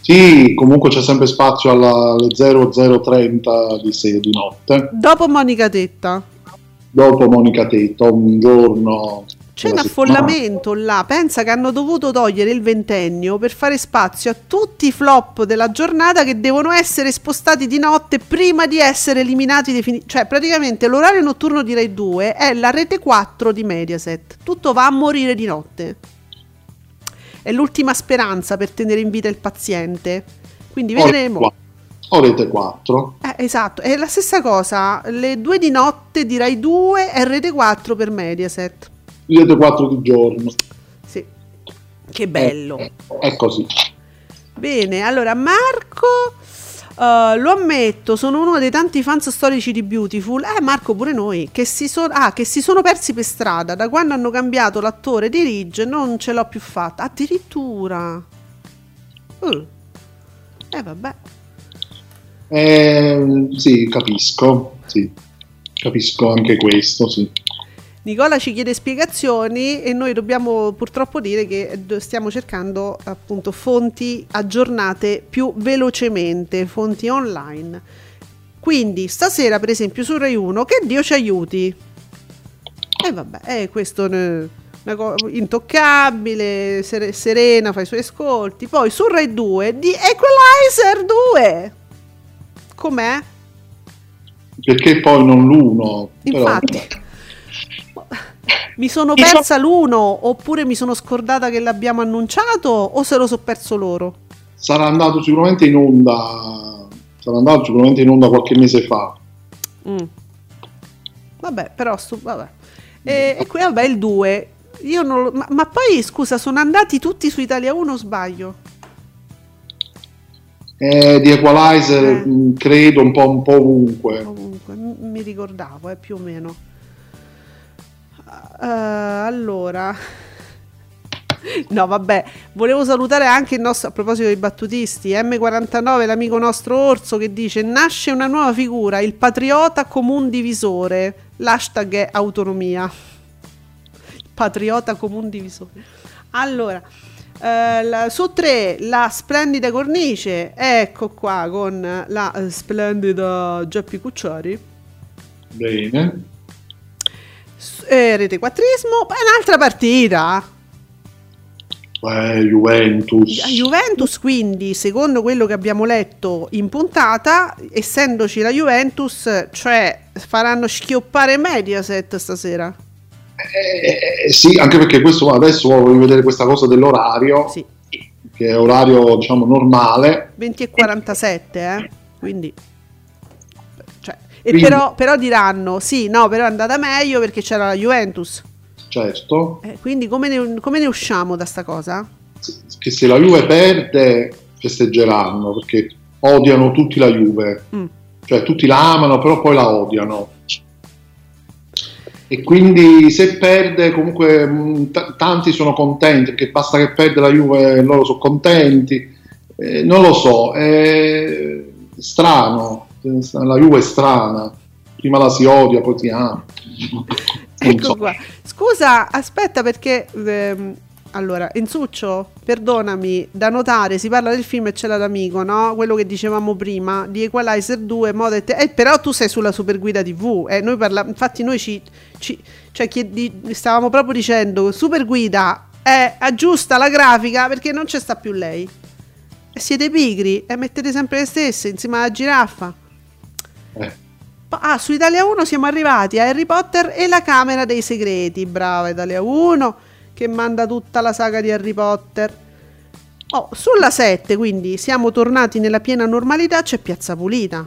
Sì, comunque c'è sempre spazio alla- alle 0030 di, se- di notte. Dopo Monica Tetta. Dopo Monica Tetto, un giorno. C'è un affollamento là, pensa che hanno dovuto togliere il ventennio per fare spazio a tutti i flop della giornata che devono essere spostati di notte prima di essere eliminati definitivamente. Cioè, praticamente l'orario notturno di Rai 2 è la rete 4 di Mediaset. Tutto va a morire di notte. È l'ultima speranza per tenere in vita il paziente. Quindi vedremo. O, rete 4. Eh, esatto, è la stessa cosa. Le 2 di notte di Rai 2 è rete 4 per Mediaset. Rete 4 di giorno. Sì. Che bello. Eh, È così. Bene, allora Marco, eh, lo ammetto, sono uno dei tanti fans storici di Beautiful. Eh, Marco, pure noi, che si, so- ah, che si sono persi per strada. Da quando hanno cambiato l'attore di Ridge non ce l'ho più fatta. Addirittura. Uh. Eh, vabbè. Eh, sì, capisco. Sì. Capisco anche questo, sì. Nicola ci chiede spiegazioni e noi dobbiamo purtroppo dire che stiamo cercando appunto fonti aggiornate più velocemente, fonti online. Quindi stasera per esempio su Rai 1 che Dio ci aiuti. E vabbè, eh, questo è una co- intoccabile, Sere- Serena fa i suoi ascolti. Poi su Rai 2 di Equalizer 2. Com'è? Perché poi non l'uno? però- Infatti. Mi sono persa l'uno oppure mi sono scordata che l'abbiamo annunciato o se lo so perso loro? sarà andato sicuramente in onda. Sarà andato sicuramente in onda qualche mese fa. Mm. Vabbè, però stu- vabbè. E, e qui vabbè il 2. Io non lo- ma, ma poi scusa, sono andati tutti su Italia 1 o sbaglio? Eh, di Equalizer Eh. mh, credo un po', un po' ovunque. Comunque, m- mi ricordavo, eh, più o meno. Eh, allora, no, vabbè, volevo salutare anche il nostro, a proposito dei battutisti, M49, l'amico nostro Orso, che dice: Nasce una nuova figura, il patriota comun divisore. L'hashtag è autonomia. Patriota comun divisore. Allora, eh, la- su tre la splendida cornice, ecco qua con la eh, splendida Geppi Cucciari. Bene. Eh, rete quattrismo, poi un'altra partita. Eh, Juventus. La Juventus, quindi, secondo quello che abbiamo letto in puntata, essendoci la Juventus, cioè faranno schioppare Mediaset stasera. Eh, eh, sì, anche perché questo adesso voglio vedere questa cosa dell'orario, Sì, che è orario diciamo normale. 20 e 47, eh? Quindi. Però, però diranno, sì, no, però è andata meglio perché c'era la Juventus. Certo, Eh, quindi come ne, come ne usciamo da sta cosa? che se la Juve perde festeggeranno perché odiano tutti la Juve, Mm. cioè tutti la amano però poi la odiano. E quindi se perde comunque mh, t- tanti sono contenti perché basta che perde la Juve e loro sono contenti. Eh, non lo so, è strano, la Juve è strana, prima la si odia poi si ama. Ecco so. qua. Scusa, aspetta perché... ehm, allora, Enzuccio, perdonami, da notare, si parla del film e c'è l'amico, no? Quello che dicevamo prima, di Equalizer 2, moda e te- eh, però tu sei sulla Superguida TV, eh, noi parla- infatti noi ci... ci- cioè, chiedi- stavamo proprio dicendo, Superguida, eh, aggiusta la grafica perché non c'è sta più lei. E siete pigri e mettete sempre le stesse insieme alla giraffa. Eh. Ah, su Italia 1 siamo arrivati a Harry Potter e la Camera dei Segreti. Brava Italia 1 che manda tutta la saga di Harry Potter. Oh, sulla 7, quindi siamo tornati nella piena normalità, c'è Piazza Pulita.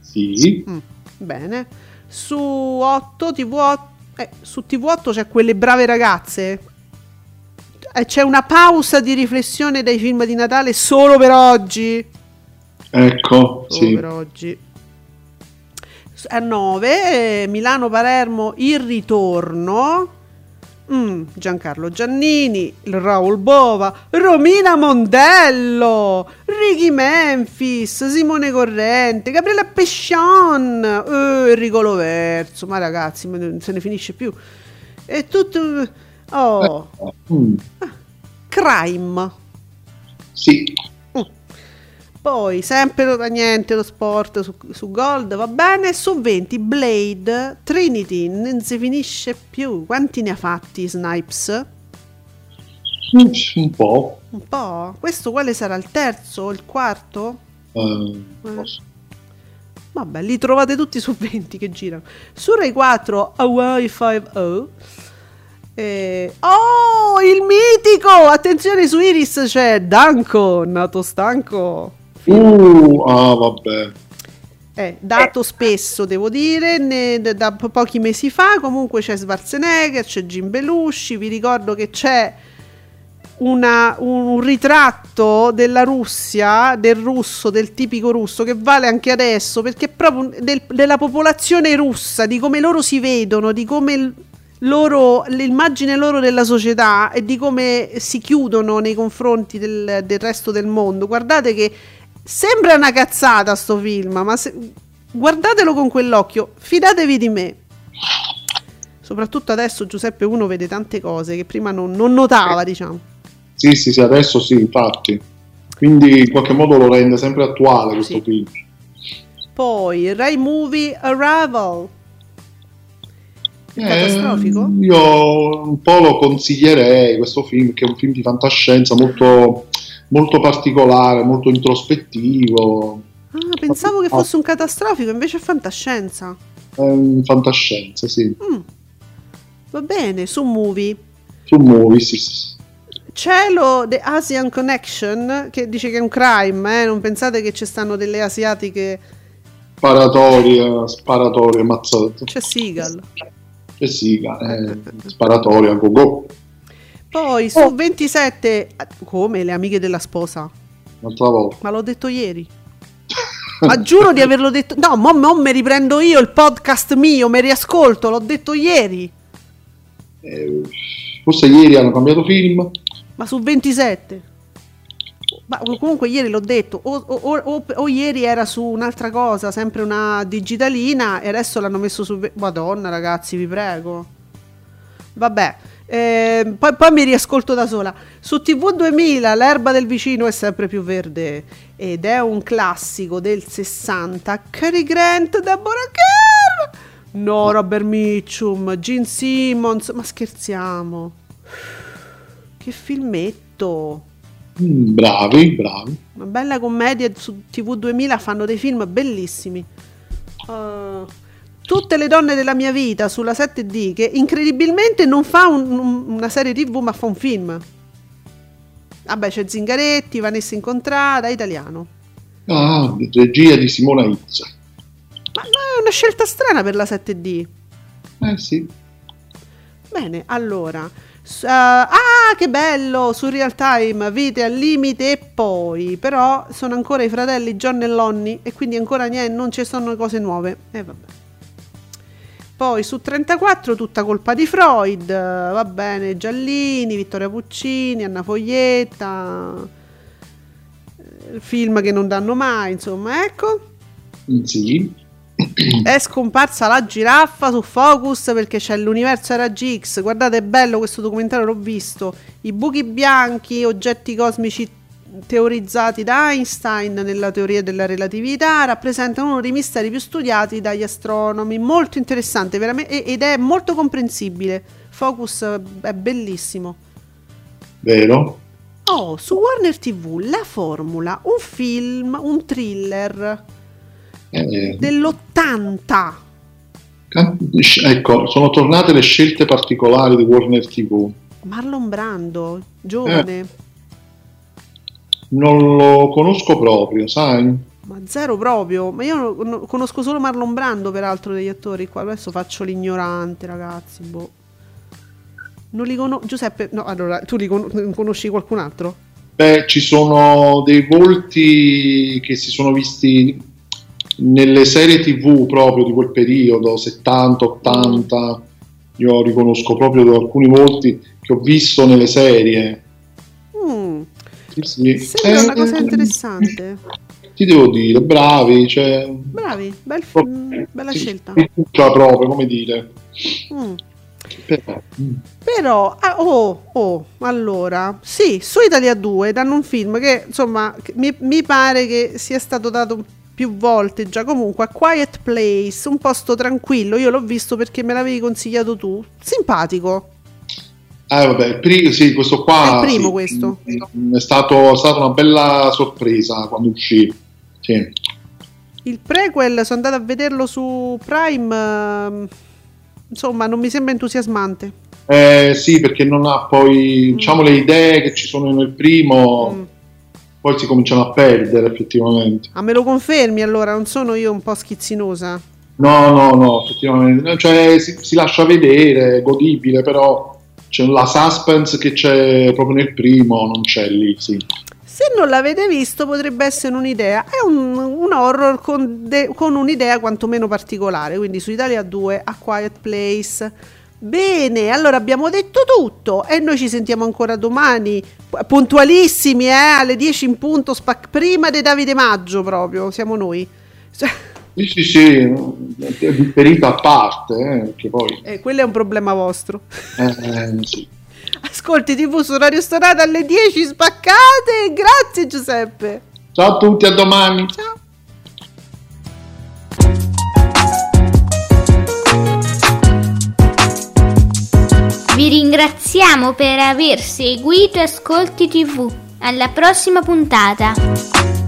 Sì, Mm, bene. Su 8 TV8 eh, su TV8 c'è quelle brave ragazze. Eh, c'è una pausa di riflessione dai film di Natale solo per oggi. ecco, Solo sì. per oggi. A 9 Milano-Palermo il ritorno. Mm, Giancarlo Giannini, Raul Bova, Romina Mondello, Ricky Memphis, Simone Corrente, Gabriele Pescion, eh, Enrico Loverso. Ma ragazzi, non se ne finisce più. E tutto. Oh, Mm, crime. sì, Poi, sempre lo- niente lo sport su, su Gold, va bene. Su 20, Blade, Trinity, non si finisce più. Quanti ne ha fatti Snipes? un po'. Un po'. Questo quale sarà il terzo o il quarto? eh, Vabbè, li trovate tutti su 20 che girano. Su Rai 4, Hawaii 5 eh, oh, il mitico! Attenzione su Iris c'è Danko, nato stanco. Uh, ah, vabbè. Eh, dato spesso, devo dire, ne- da, da po- pochi mesi fa. Comunque c'è Schwarzenegger, c'è Jim Belushi. Vi ricordo che c'è una- un, un ritratto della Russia, del russo, del tipico russo, che vale anche adesso perché è proprio del- della popolazione russa, di come loro si vedono, di come il- loro, l'immagine loro della società e di come si chiudono nei confronti del, del resto del mondo. Guardate che sembra una cazzata sto film, ma se- guardatelo con quell'occhio, fidatevi di me. Soprattutto adesso Giuseppe uno vede tante cose che prima non, non notava, diciamo. Sì, sì, sì, adesso sì, infatti. Quindi in qualche modo lo rende sempre attuale questo Sì. film. Poi Rai Movie Arrival. Eh, Catastrofico? io un po' lo consiglierei questo film, che è un film di fantascienza molto, molto particolare, molto introspettivo. Ah, pensavo che fosse un catastrofico, invece è fantascienza. Un fantascienza, sì. Mm. Va bene, su Movie. Su Movie, sì, sì. Cielo The Asian Connection che dice che è un crime, eh? non pensate che ci stanno delle asiatiche. Sparatoria, sparatoria, mazzata. C'è Seagal. Eh sì, eh, sparatoria, go go. Poi su 27, come le amiche della sposa. un'altra volta. Ma l'ho detto ieri. Ma giuro di averlo detto. No, mo, mo mi riprendo io il podcast mio, mi riascolto, l'ho detto ieri. Eh, forse ieri hanno cambiato film. Ma su 27. Ma comunque ieri l'ho detto, o, o- o- o- o ieri era su un'altra cosa, sempre una digitalina, e adesso l'hanno messo su... Madonna ragazzi, vi prego. Vabbè, eh, poi, poi mi riascolto da sola. Su TV 2000 l'erba del vicino è sempre più verde ed è un classico del 60. Cary Grant, Deborah Kerr. No, Robert Mitchum, Gene Simmons, ma scherziamo. Che filmetto. Mm, bravi, bravi. Una bella commedia su TV 2000 fanno dei film bellissimi. Uh, tutte le donne della mia vita sulla 7D che incredibilmente non fa un- un- una serie TV ma fa un film. Vabbè, c'è Zingaretti, Vanessa Incontrada, italiano. Ah, regia di Simona Izza. Ma no, è una scelta strana per la 7D. Eh sì. Bene, allora. eh, ah, che bello! Su Real Time, Vite al limite e poi. Però sono ancora i fratelli John e Lonnie e quindi ancora niente, non ci sono cose nuove. E vabbè. Poi su 34 tutta colpa di Freud, va bene, Giallini, Vittoria Puccini, Anna Foglietta, eh, film che non danno mai, insomma, ecco. Sì. È scomparsa la giraffa su Focus perché c'è l'universo RGX. Guardate, è bello questo documentario, l'ho visto. I buchi bianchi, oggetti cosmici teorizzati da Einstein nella teoria della relatività, rappresentano uno dei misteri più studiati dagli astronomi. Molto interessante, veramente, ed è molto comprensibile. Focus eh, è bellissimo. Vero? Oh, su Warner TV, La Formula, un film, un thriller Eh, dell'80. can- ecco, sono tornate le scelte particolari di Warner TV. Marlon Brando, giovane. Non lo conosco proprio, sai? Ma zero proprio. Ma io no- conosco solo Marlon Brando, peraltro, degli attori qua. Adesso faccio l'ignorante, ragazzi. Boh. Non li conosco. Giuseppe, no, allora, tu li con- conosci qualcun altro? Beh, ci sono dei volti che si sono visti nelle serie TV proprio di quel periodo, 70, 80. Io riconosco proprio alcuni volti che ho visto nelle serie. Mm, Sì, sembra una Eh, cosa interessante. Ti devo dire, bravi, cioè, Bravi, bel Oh, film, bella sì, scelta. fiducia proprio, come dire. Mm. Però, mm, Però, ah, oh, oh, allora, sì, su Italia 2 danno un film che, insomma, mi, mi pare che sia stato dato più volte già comunque, A Quiet Place, un posto tranquillo, io l'ho visto perché me l'avevi consigliato tu, simpatico, Eh, vabbè, il pri- sì, questo qua È il primo sì, questo. mm, È, stato, è stata una bella sorpresa quando uscì. Sì. il prequel, sono andata a vederlo su Prime, ehm, insomma, non mi sembra entusiasmante. Eh, sì, perché non ha poi diciamo le idee che ci sono nel primo, Mm. poi si cominciano a perdere effettivamente. Ah, me lo confermi allora, non sono io un po' schizzinosa? No, no, no, effettivamente, cioè si, si lascia vedere, è godibile, però c'è la suspense che c'è proprio nel primo, non c'è lì, sì. Se non l'avete visto potrebbe essere un'idea, è un, un horror con, de- con un'idea quantomeno particolare, quindi su Italia 2 A Quiet Place. Bene, allora abbiamo detto tutto e noi ci sentiamo ancora domani, puntualissimi, eh, alle 10 in punto, spac- prima di Davide Maggio proprio, siamo noi. Sì, sì, sì, è differita a parte, eh, poi... Eh, quello è un problema vostro. eh, sì. Ascolti TV su Radio Stonata alle 10 spaccate, grazie Giuseppe. Ciao a tutti, a domani. Ciao. Vi ringraziamo per aver seguito Ascolti TV. Alla prossima puntata.